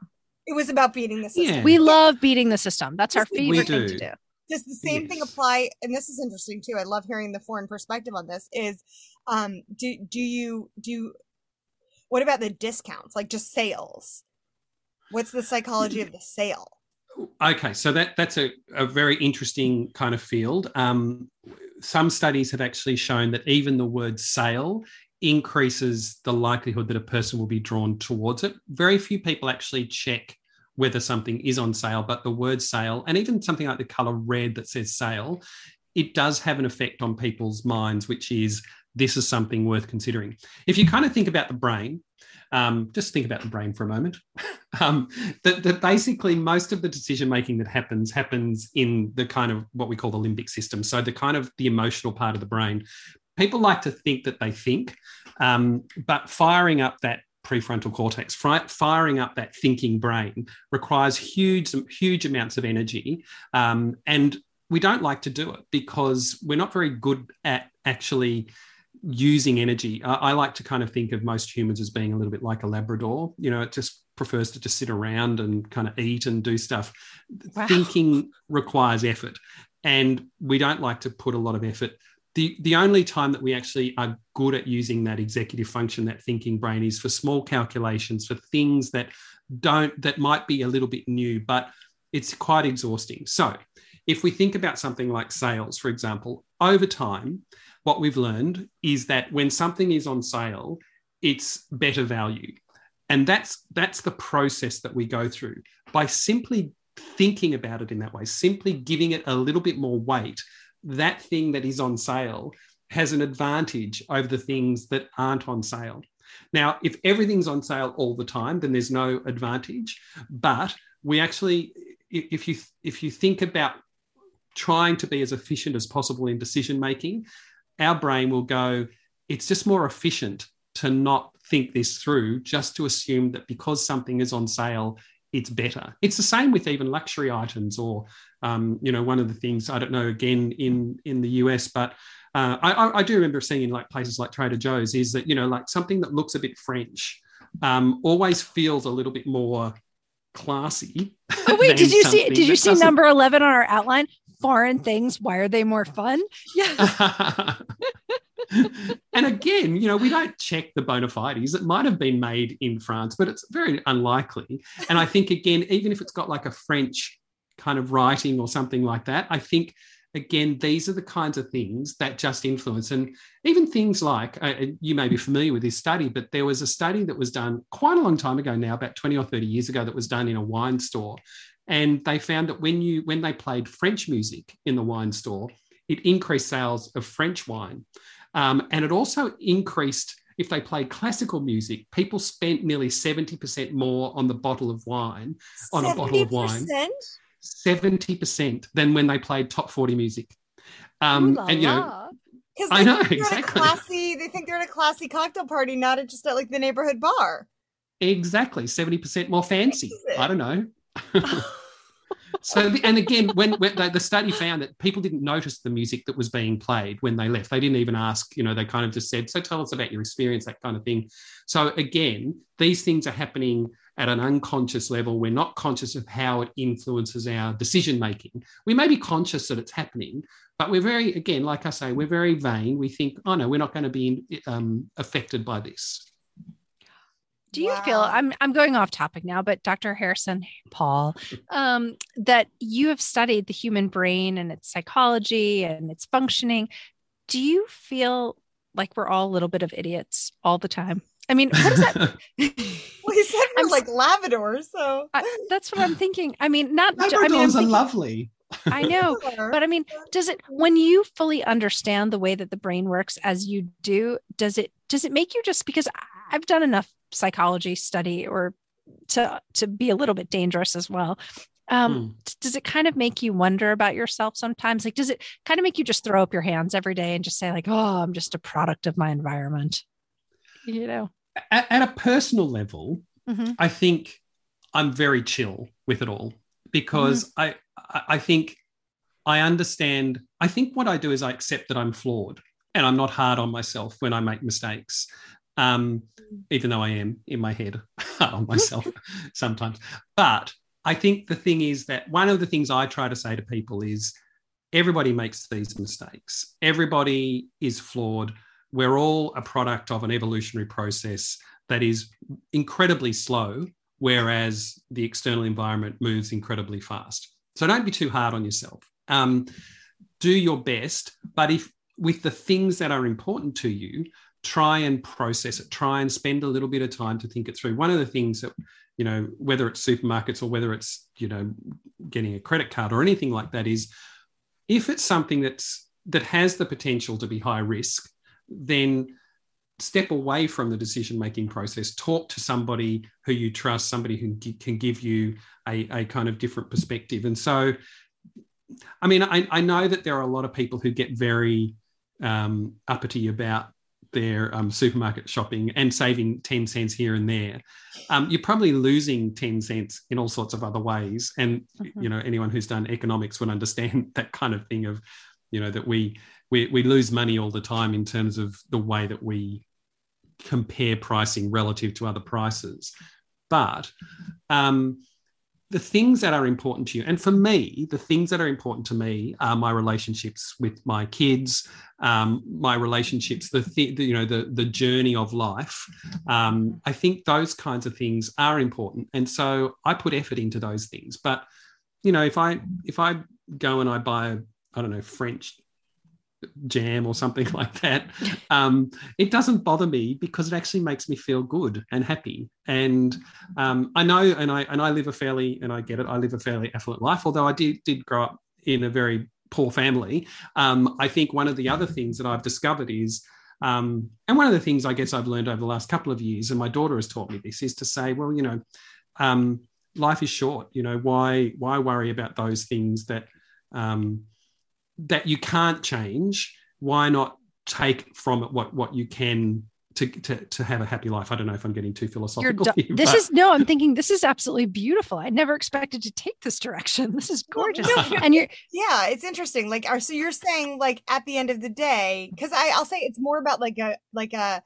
it was about beating the system. Yeah. We love beating the system. That's our favorite thing to do. do. Does the same thing apply? And this is interesting too. I love hearing the foreign perspective on this. Is um do do you do what about the discounts? Like just sales? What's the psychology of the sale? Okay, so that that's a, a very interesting kind of field. Um, some studies have actually shown that even the word sale increases the likelihood that a person will be drawn towards it. Very few people actually check whether something is on sale, but the word sale and even something like the color red that says sale, it does have an effect on people's minds, which is this is something worth considering. If you kind of think about the brain, um, just think about the brain for a moment. (laughs) um, that, that basically most of the decision making that happens happens in the kind of what we call the limbic system. So the kind of the emotional part of the brain. People like to think that they think, um, but firing up that prefrontal cortex, fi- firing up that thinking brain requires huge, huge amounts of energy, um, and we don't like to do it because we're not very good at actually using energy. I, I like to kind of think of most humans as being a little bit like a Labrador. You know, it just prefers to just sit around and kind of eat and do stuff. Wow. Thinking requires effort, and we don't like to put a lot of effort. The, the only time that we actually are good at using that executive function, that thinking brain, is for small calculations, for things that don't that might be a little bit new, but it's quite exhausting. So if we think about something like sales, for example, over time, what we've learned is that when something is on sale, it's better value. And that's that's the process that we go through by simply thinking about it in that way, simply giving it a little bit more weight. That thing that is on sale has an advantage over the things that aren't on sale. Now, if everything's on sale all the time, then there's no advantage. But we actually, if you if you think about trying to be as efficient as possible in decision making, our brain will go, it's just more efficient to not think this through, just to assume that because something is on sale, it's better. It's the same with even luxury items, or um, you know, one of the things I don't know again in in the US, but uh, I, I, do remember seeing in like places like Trader Joe's is that you know like something that looks a bit French um, always feels a little bit more classy. Oh wait, (laughs) did you see? Did you see number eleven on our outline? Foreign things. Why are they more fun? Yeah. (laughs) and again, you know, we don't check the bona fides. It might have been made in France, but it's very unlikely. And I think again, even if it's got like a French kind of writing or something like that, I think again, these are the kinds of things that just influence. And even things like, uh, you may be familiar with this study, but there was a study that was done quite a long time ago now, about 20 or 30 years ago, that was done in a wine store. And they found that when you when they played French music in the wine store, it increased sales of French wine. Um, and it also increased if they played classical music, people spent nearly 70% more on the bottle of wine, on a bottle of wine. 70% than when they played top 40 music. Um, Ooh, and you know, because I know exactly. Classy, they think they're at a classy cocktail party, not at just at like the neighborhood bar. Exactly, seventy percent more fancy. I don't know. (laughs) (laughs) so, and again, when, when the, the study found that people didn't notice the music that was being played when they left, they didn't even ask. You know, they kind of just said, "So, tell us about your experience," that kind of thing. So, again, these things are happening at an unconscious level. We're not conscious of how it influences our decision making. We may be conscious that it's happening, but we're very, again, like I say, we're very vain. We think, oh no, we're not going to be um, affected by this. Do you wow. feel I'm I'm going off topic now, but Dr. Harrison Paul, um, that you have studied the human brain and its psychology and its functioning. Do you feel like we're all a little bit of idiots all the time? I mean, what is that? (laughs) well, he said we're I'm, like Labradors, so I, that's what I'm thinking. I mean, not. Labradors I mean, (laughs) are thinking, lovely. I know, but I mean, does it when you fully understand the way that the brain works as you do? Does it does it make you just because I've done enough psychology study or to to be a little bit dangerous as well. Um, hmm. Does it kind of make you wonder about yourself sometimes? Like, does it kind of make you just throw up your hands every day and just say like, "Oh, I'm just a product of my environment"? You know at, at a personal level, mm-hmm. I think I'm very chill with it all because mm-hmm. I I think I understand. I think what I do is I accept that I'm flawed and I'm not hard on myself when I make mistakes. Um, even though I am in my head (laughs) on myself (laughs) sometimes. But I think the thing is that one of the things I try to say to people is everybody makes these mistakes. Everybody is flawed we're all a product of an evolutionary process that is incredibly slow, whereas the external environment moves incredibly fast. So don't be too hard on yourself. Um, do your best, but if with the things that are important to you, try and process it. Try and spend a little bit of time to think it through. One of the things that you know, whether it's supermarkets or whether it's you know getting a credit card or anything like that, is if it's something that's that has the potential to be high risk, then step away from the decision making process talk to somebody who you trust somebody who can give you a, a kind of different perspective and so i mean I, I, know that there are a lot of people who get very um, uppity about their um, supermarket shopping and saving 10 cents here and there um, you're probably losing 10 cents in all sorts of other ways and mm-hmm. you know anyone who's done economics would understand (laughs) that kind of thing of you know that we we, we lose money all the time in terms of the way that we compare pricing relative to other prices. But um, the things that are important to you, and for me, the things that are important to me are my relationships with my kids, um, my relationships, the, th- the, you know the the journey of life. Um, I think those kinds of things are important, and so I put effort into those things. But you know, if I if I go and I buy I don't know French jam or something (laughs) like that. (laughs) Um, it doesn't bother me because it actually makes me feel good and happy. And um, I know, and I and I live a fairly, and I get it, I live a fairly affluent life. Although I did did grow up in a very poor family. Um, I think one of the other things that I've discovered is. Um, and one of the things I guess I've learned over the last couple of years, and my daughter has taught me this, is to say, well, you know, um, life is short. You know, why why worry about those things that um, that you can't change, why not take from it what what you can to, to, to have a happy life. I don't know if I'm getting too philosophical. Here, this is no, I'm thinking this is absolutely beautiful. I never expected to take this direction. (laughs) This is gorgeous. and you're yeah, it's interesting. Like are so you're saying like at the end of the day, because I I'll say it's more about like a like a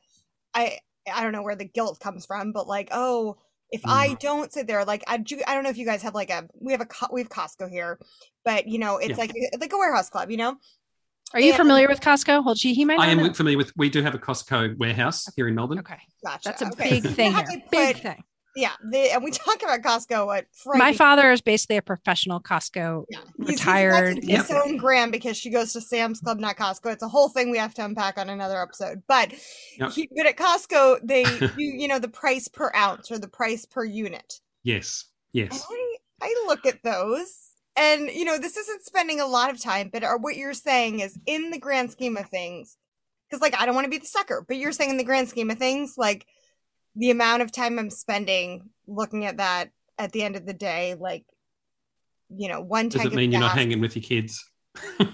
I I don't know where the guilt comes from, but like, oh, if mm. I don't sit there, like I do, I don't know if you guys have like a we have a we have Costco here, but you know it's yeah. like like a warehouse club, you know. Are you and, familiar with Costco? Hold he might. I am know. familiar with. We do have a Costco warehouse here in Melbourne. Okay, gotcha. That's a okay. big thing. Here. Big thing. Yeah, the, and we (laughs) talk about Costco. What my father is basically a professional Costco yeah. retired. He's, he's yep. own Graham because she goes to Sam's Club, not Costco. It's a whole thing we have to unpack on another episode. But yep. he, but at Costco, they (laughs) do you know the price per ounce or the price per unit. Yes. Yes. I, I look at those and you know this isn't spending a lot of time, but are, what you're saying is in the grand scheme of things. Because like I don't want to be the sucker, but you're saying in the grand scheme of things, like the amount of time I'm spending looking at that at the end of the day, like, you know, one Does it mean you're not hanging with your kids? (laughs) well,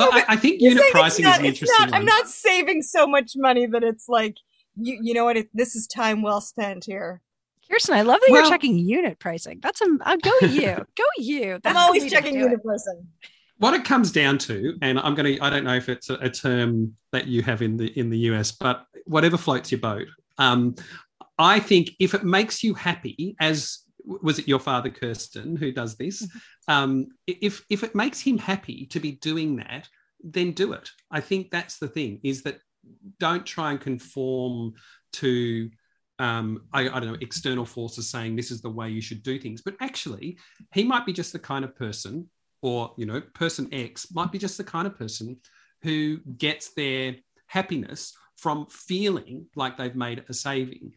I, I, think unit pricing not, is an interesting not, I'm not saving so much money that it's like, you, you know what? It, this is time well spent here. Kirsten, I love that well, you're checking unit pricing. That's a uh, go you, (laughs) go you. That's I'm always checking unit pricing what it comes down to, and I'm going to, I don't know if it's a, a, term that you have in the in the US, but whatever floats your boat. Um, I think if it makes you happy, as was it your father Kirsten who does this? Mm-hmm. Um, if if it makes him happy to be doing that, then do it. I think that's the thing: is that don't try and conform to um, I, I, don't know, external forces saying this is the way you should do things. But actually, he might be just the kind of person or you know person x might be just the kind of person who gets their happiness from feeling like they've made a saving.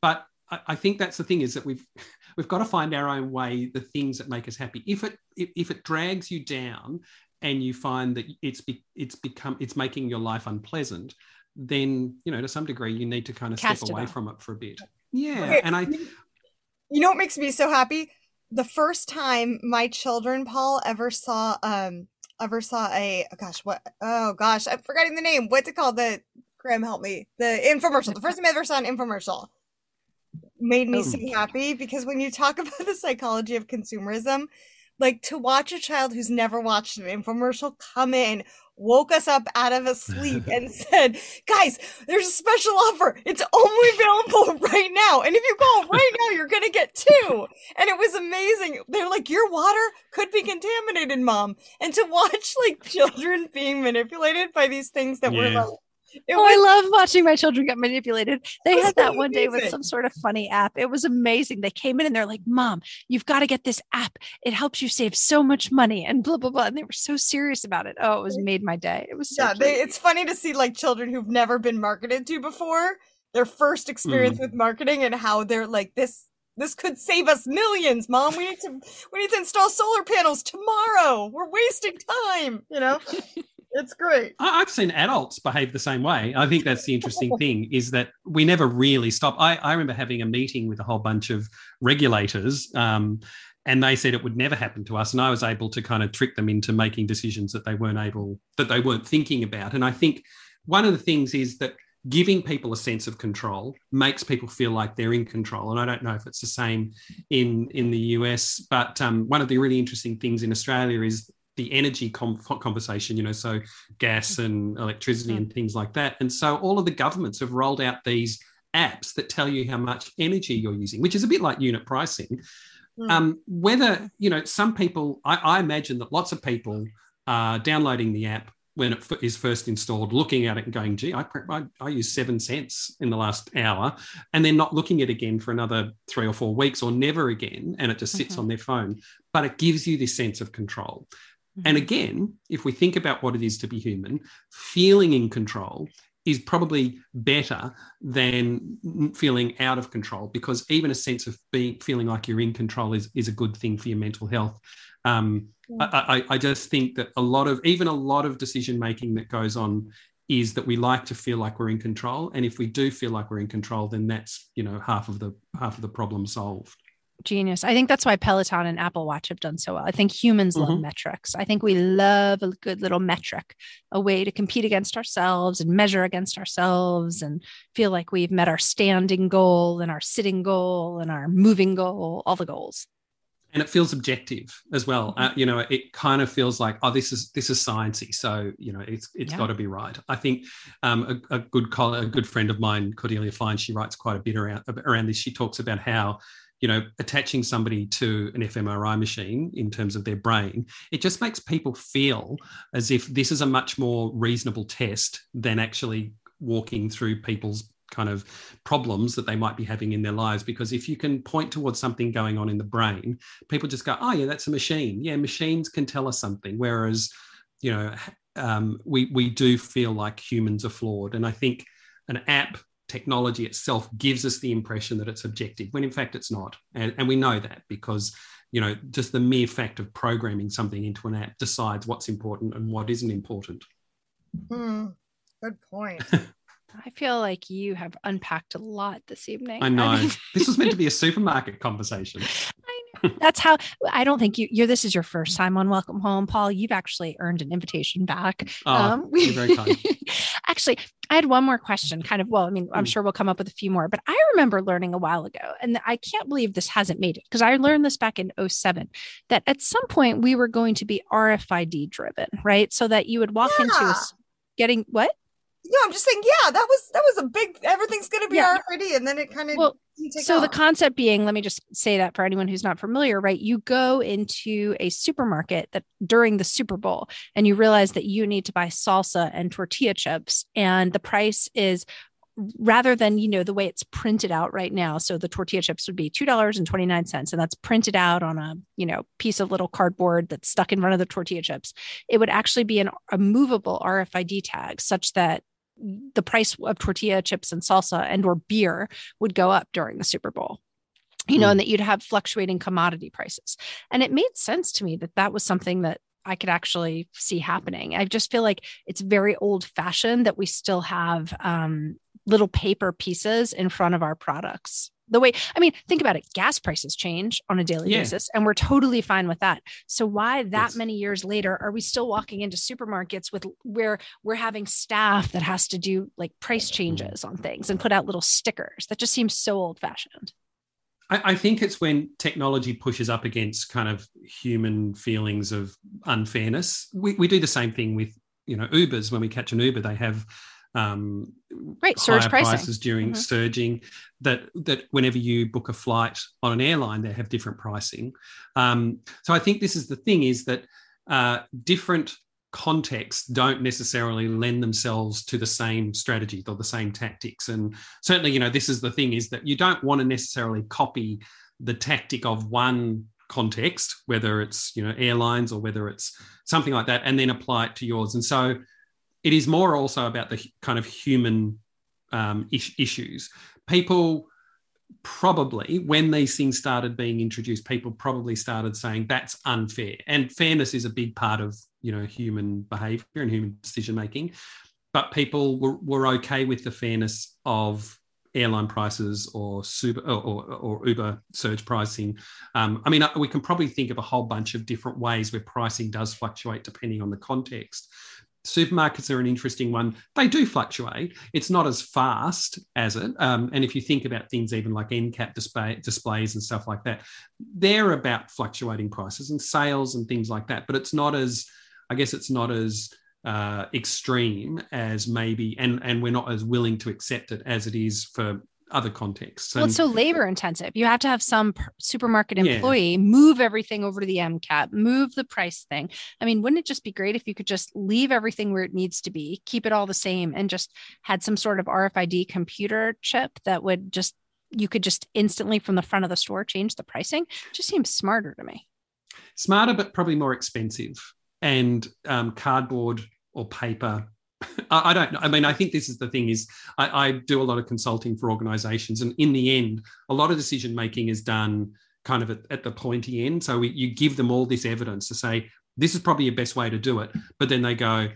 But I, I think that's the thing is that we've (laughs) we've got to find our own way the things that make us happy. If it if, if it drags you down and you find that it's be, it's become it's making your life unpleasant then you know to some degree you need to kind of Cast step away from it for a bit. Yeah okay. and i you know what makes me so happy the first time my children, Paul, ever saw um ever saw a oh gosh, what oh gosh, I'm forgetting the name. What's it called? The Graham help me. The infomercial. The first time I ever saw an infomercial made me oh. so happy because when you talk (laughs) about the psychology of consumerism, like to watch a child who's never watched an infomercial come in woke us up out of a sleep (laughs) and said, guys, there's a special offer. It's only available (laughs) right now. And if you call right now, you're going to get two. And it was amazing. They're like, your water could be contaminated, mom. And to watch like children being manipulated by these things that yeah. were like, oh, was, I love watching my children get manipulated. They had that one day with some sort of funny app. It was amazing. They came in and they're like, Mom, you've got to get this app. It helps you save so much money and blah, blah, blah. And they were so serious about it. Oh, it was made my day. It was so Yeah, they, it's funny to see like children who've never been marketed to before, their first experience mm. with marketing and how they're like, this this could save us millions, mom. We need to we need to install solar panels tomorrow. We're wasting time, you know? (laughs) It's great. I've seen adults behave the same way. I think that's the interesting (laughs) thing is that we never really stop. I, I remember having a meeting with a whole bunch of regulators. Um, and they said it would never happen to us and i was able to kind of trick them into making decisions that they weren't able that they weren't thinking about and i think one of the things is that giving people a sense of control makes people feel like they're in control and i don't know if it's the same in in the us but um, one of the really interesting things in australia is the energy com- conversation, you know, so gas and electricity and things like that. And so all of the governments have rolled out these apps that tell you how much energy you're using, which is a bit like unit pricing. Mm. Um, whether, you know, some people, I, I, imagine that lots of people are downloading the app when it f- is first installed, looking at it and going, gee, I, I, I use seven cents in the last hour, and then not looking at it again for another three or four weeks or never again. And it just sits mm-hmm. on their phone. But it gives you this sense of control And again, if we think about what it is to be human, feeling in control is probably better than feeling out of control because even a sense of being feeling like you're in control is, is a good thing for your mental health. Um, I, I, I just think that a lot of even a lot of decision making that goes on is that we like to feel like we're in control. And if we do feel like we're in control then that's you know half of the half of the problem solved genius. I think that's why Peloton and Apple Watch have done so well. I think humans mm-hmm. love metrics. I think we love a good little metric, a way to compete against ourselves and measure against ourselves and feel like we've met our standing goal and our sitting goal and our moving goal, all the goals. And it feels objective as well. Mm-hmm. Uh, you know, it kind of feels like, oh, this is this is sciencey, so you know, it's it's yeah. got to be right. I think um, a, a, good a good friend of mine, Cordelia Fine, she writes quite a bit around around this. She talks about how you know, attaching somebody to an fMRI machine in terms of their brain, it just makes people feel as if this is a much more reasonable test than actually walking through people's kind of problems that they might be having in their lives. Because if you can point towards something going on in the brain people just go oh yeah that's a machine. Yeah machines can tell us something. Whereas you know um, we we do feel like humans are flawed. And i think an app technology itself gives us the impression that it's objective when in fact it's not and, and we know that because you know just the mere fact of programming something into an app decides what's important and what isn't important hmm. good point (laughs) I feel like you have unpacked a lot this evening. I know. I (laughs) mean... this was meant to be a supermarket conversation. (laughs) That's how I don't think you, you're. This is your first time on Welcome Home, Paul. You've actually earned an invitation back. Oh, um, we, very kind. (laughs) actually, I had one more question. Kind of. Well, I mean, I'm mm. sure we'll come up with a few more, but I remember learning a while ago, and I can't believe this hasn't made it because I learned this back in 07 that at some point we were going to be RFID driven, right? So that you would walk yeah. into a, getting what? No, I'm just saying, yeah, that was that was a big everything's gonna be yeah. RFID, and then it kind of well, so off. the concept being, let me just say that for anyone who's not familiar, right? You go into a supermarket that during the Super Bowl and you realize that you need to buy salsa and tortilla chips, and the price is rather than you know the way it's printed out right now so the tortilla chips would be $2.29 and that's printed out on a you know piece of little cardboard that's stuck in front of the tortilla chips it would actually be an, a movable rfid tag such that the price of tortilla chips and salsa and or beer would go up during the Super Bowl you know, mm. and that you'd have fluctuating commodity prices. And it made sense to me that that was something that I could actually see happening. I just feel like it's very old fashioned that we still have um, little paper pieces in front of our products. The way i mean think about it gas prices change on a daily yeah. basis and we're totally fine with that. So why that yes. many years later are we still walking into supermarkets with where we're having staff that has to do like price changes on things and put out little stickers? That just seems so old fashioned I, I think it's when technology pushes up against kind of human feelings of unfairness. We, we do the same thing with you know ubers. When we catch an uber they have um, right surge prices during mm-hmm. surging that that whenever you book a flight on an airline they have different pricing. Um, so i think this is the thing is that uh, different contexts don't necessarily lend themselves to the same strategy or the same tactics. And certainly you know this is the thing is that you don't want to necessarily copy the tactic of one context whether it's you know airlines or whether it's something like that and then apply it to yours. And so it is more also about the kind of human um, is- issues. People probably, when these things started being introduced, people probably started saying that's unfair. And fairness is a big part of you know human behavior and human decision making. But people were, were okay with the fairness of airline prices or super or, or, or Uber surge pricing. Um, I mean, uh, we can probably think of a whole bunch of different ways where pricing does fluctuate depending on the context supermarkets are an interesting one. They do fluctuate. It's not as fast as it. Um, and if you think about things even like end cap display, displays and stuff like that, they're about fluctuating prices and sales and things like that. But it's not as, I guess, it's not as uh, extreme as maybe, and and we're not as willing to accept it as it is for other contexts. And, well, it's so labor intensive. You have to have some supermarket employee yeah. move everything over to the end cap, move the price thing. I mean, wouldn't it just be great if you could just leave everything where it needs to be, keep it all the same, and just had some sort of RFID computer chip that would just you could just instantly from the front of the store change the pricing? It just seems smarter to me. Smarter, but probably more expensive. and um, cardboard or paper. (laughs) I, I don't know. I mean, I think this is the thing is I, I do a lot of consulting for organizations, and in the end, a lot of decision making is done kind of at, at the pointy end. So we, you give them all this evidence to say this is probably your best way to do it, but then they go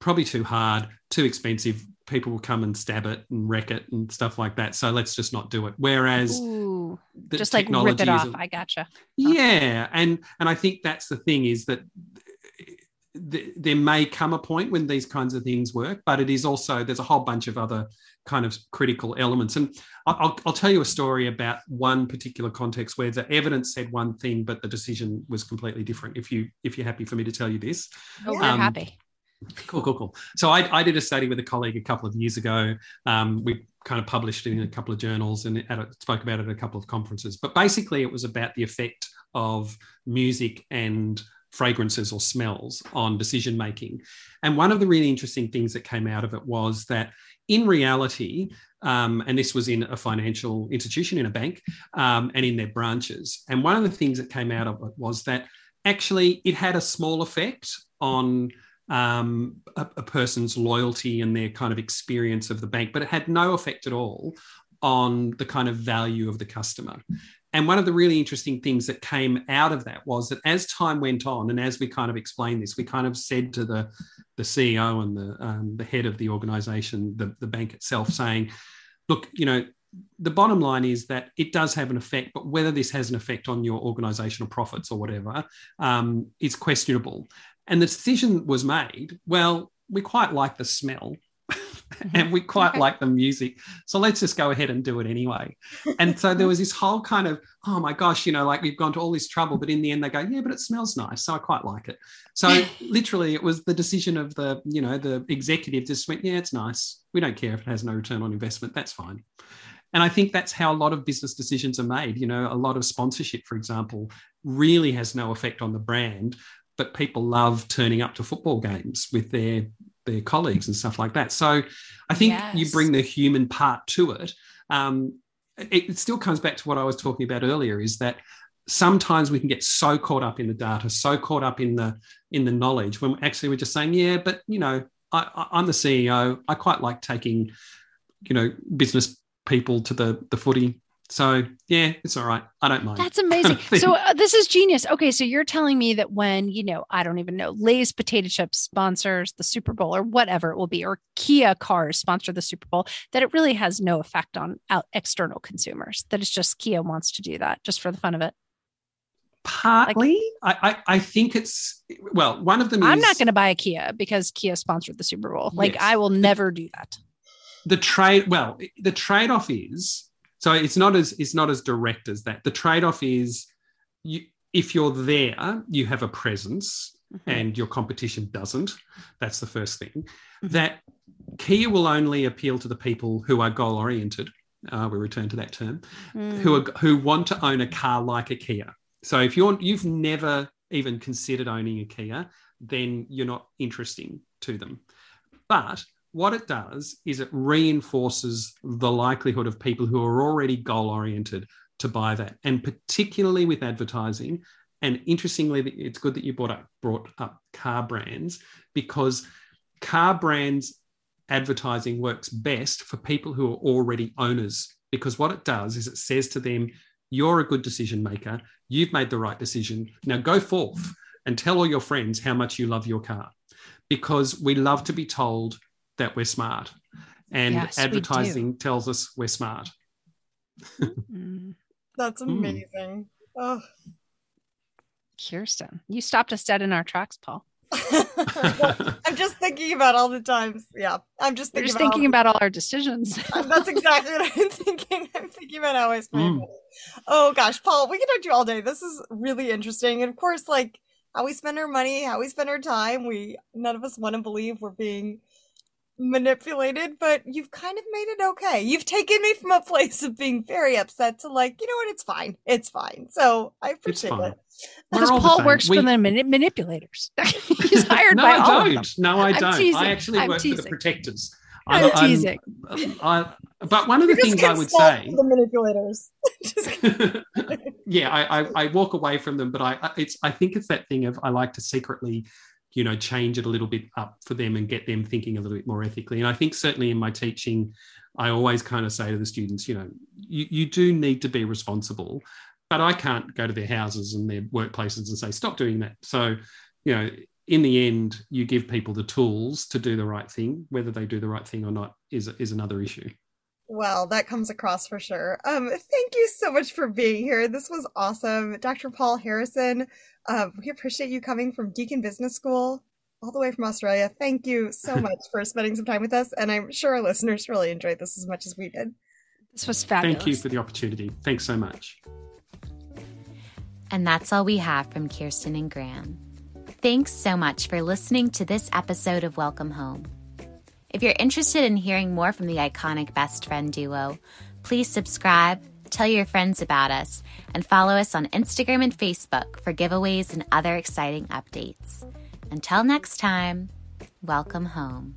probably too hard, too expensive. People will come and stab it and wreck it and stuff like that. So let's just not do it. Whereas Ooh, just like rip it off. a- I gotcha. yeah, and and I think that's the thing is that th- there may come a point when these kinds of things work, but it is also there's a whole bunch of other kind of critical elements. And I'll, I'll tell you a story about one particular context where the evidence said one thing, but the decision was completely different. If you if you're happy for me to tell you this, Oh, we're Um, happy. Cool, cool, cool. So I, I did a study with a colleague a couple of years ago. Um, we kind of published it in a couple of journals and at a, spoke about it at a couple of conferences. But basically, it was about the effect of music and fragrances or smells on decision making. And one of the really interesting things that came out of it was that in reality, um, and this was in a financial institution, in a bank, um, and in their branches. And one of the things that came out of it was that actually it had a small effect on um, a, a person's loyalty and their kind of experience of the bank, but it had no effect at all on the kind of value of the customer. And one of the really interesting things that came out of that was that as time went on, and as we kind of explained this, we kind of said to the, the CEO and the, um, the head of the organization, the, the bank itself, saying, look, you know, the bottom line is that it does have an effect, but whether this has an effect on your organizational profits or whatever um, is questionable. And the decision was made well, we quite like the smell (laughs) and we (laughs) quite like the music. So let's just go ahead and do it anyway. And so there was this whole kind of, oh my gosh, you know, like we've gone to all this trouble, but in the end they go, yeah, but it smells nice. So I quite like it. So (laughs) literally it was the decision of the, you know, the executive just went, yeah, it's nice. We don't care if it has no return on investment. That's fine. And I think that's how a lot of business decisions are made. You know, a lot of sponsorship, for example, really has no effect on the brand, but people love turning up to football games with their their colleagues and stuff like that. So I think you bring the human part to it. Um, it, it still comes back to what I was talking about earlier: is that sometimes we can get so caught up in the data, so caught up in the in the knowledge, when actually we're just saying, yeah, but you know, I, I'm the CEO. I quite like taking, you know, business people to the the footy. So yeah, it's all right. I don't mind. That's amazing. (laughs) So uh, this is genius. Okay, so you're telling me that when you know, I don't even know, Lay's potato chips sponsors the Super Bowl or whatever it will be, or Kia cars sponsor the Super Bowl, that it really has no effect on out external consumers. That it's just Kia wants to do that just for the fun of it. Partly, I, I I think it's well. One of them I'm is not going to buy a Kia because Kia sponsored the Super Bowl. Like Yes. I will never do that. the trade. Well, the trade off is so it's not as it's not as direct as that. The trade off is you if you're there, you have a presence, Mm-hmm. and your competition doesn't. That's the first thing. Mhm. That Kia will only appeal to the people who are goal oriented. Uh, we return to that term. Mm. who are who want to own a car like a Kia. So if you're you've never even considered owning a Kia, then you're not interesting to them. But what it does is it reinforces the likelihood of people who are already goal oriented to buy that, and particularly with advertising. And interestingly, it's good that you brought up brought up car brands because car brands advertising works best for people who are already owners because what it does is it says to them, You're a good decision maker. You've made the right decision. Now go forth and tell all your friends how much you love your car because we love to be told that we're smart. And Yes, advertising tells us we're smart. Mm. That's Hmm. amazing. Oh. Kirsten, you stopped us dead in our tracks, Paul. Well, (laughs) (laughs) I'm just thinking about all the times. Yeah, I'm just We're thinking just about, thinking about all our decisions. (laughs) That's exactly what I'm thinking. I'm thinking about how I spend. Mm. Oh gosh, Paul, we can talk to you all day. This is really interesting, and of course, like how we spend our money, how we spend our time. We none of us want to believe we're being manipulated, but you've kind of made it okay. You've taken me from a place of being very upset to like, you know what, it's fine. It's fine. So I appreciate it. Because all the Paul works We- for the mani- manipulators. (laughs) He's hired no, by I all don't. of them. No, I I'm don't. teasing. I actually I'm work for the protectors. I'm I'm- I'm- teasing. Uh, I, but one of the things I would say, the manipulators. (laughs) (laughs) Yeah, I, I, I walk away from them, but I, I- it's, I think it's that thing of I like to secretly you know, change it a little bit up for them and get them thinking a little bit more ethically. And I think certainly in my teaching, I always kind of say to the students, you know, you, you do need to be responsible, but I can't go to their houses and their workplaces and say, stop doing that. So, you know, in the end, you give people the tools to do the right thing. Whether they do the right thing or not is, is another issue. Well, that comes across for sure. Um, thank you so much for being here. This was awesome. Dr. Paul Harrison, uh, we appreciate you coming from Deakin Business School all the way from Australia. Thank you so (laughs) much for spending some time with us. And I'm sure our listeners really enjoyed this as much as we did. This was fabulous. Thank you for the opportunity. Thanks so much. And that's all we have from Kirsten and Graham. Thanks so much for listening to this episode of Welcome Home. If you're interested in hearing more from the iconic best friend duo, please subscribe, tell your friends about us, and follow us on Instagram and Facebook for giveaways and other exciting updates. Until next time, welcome home.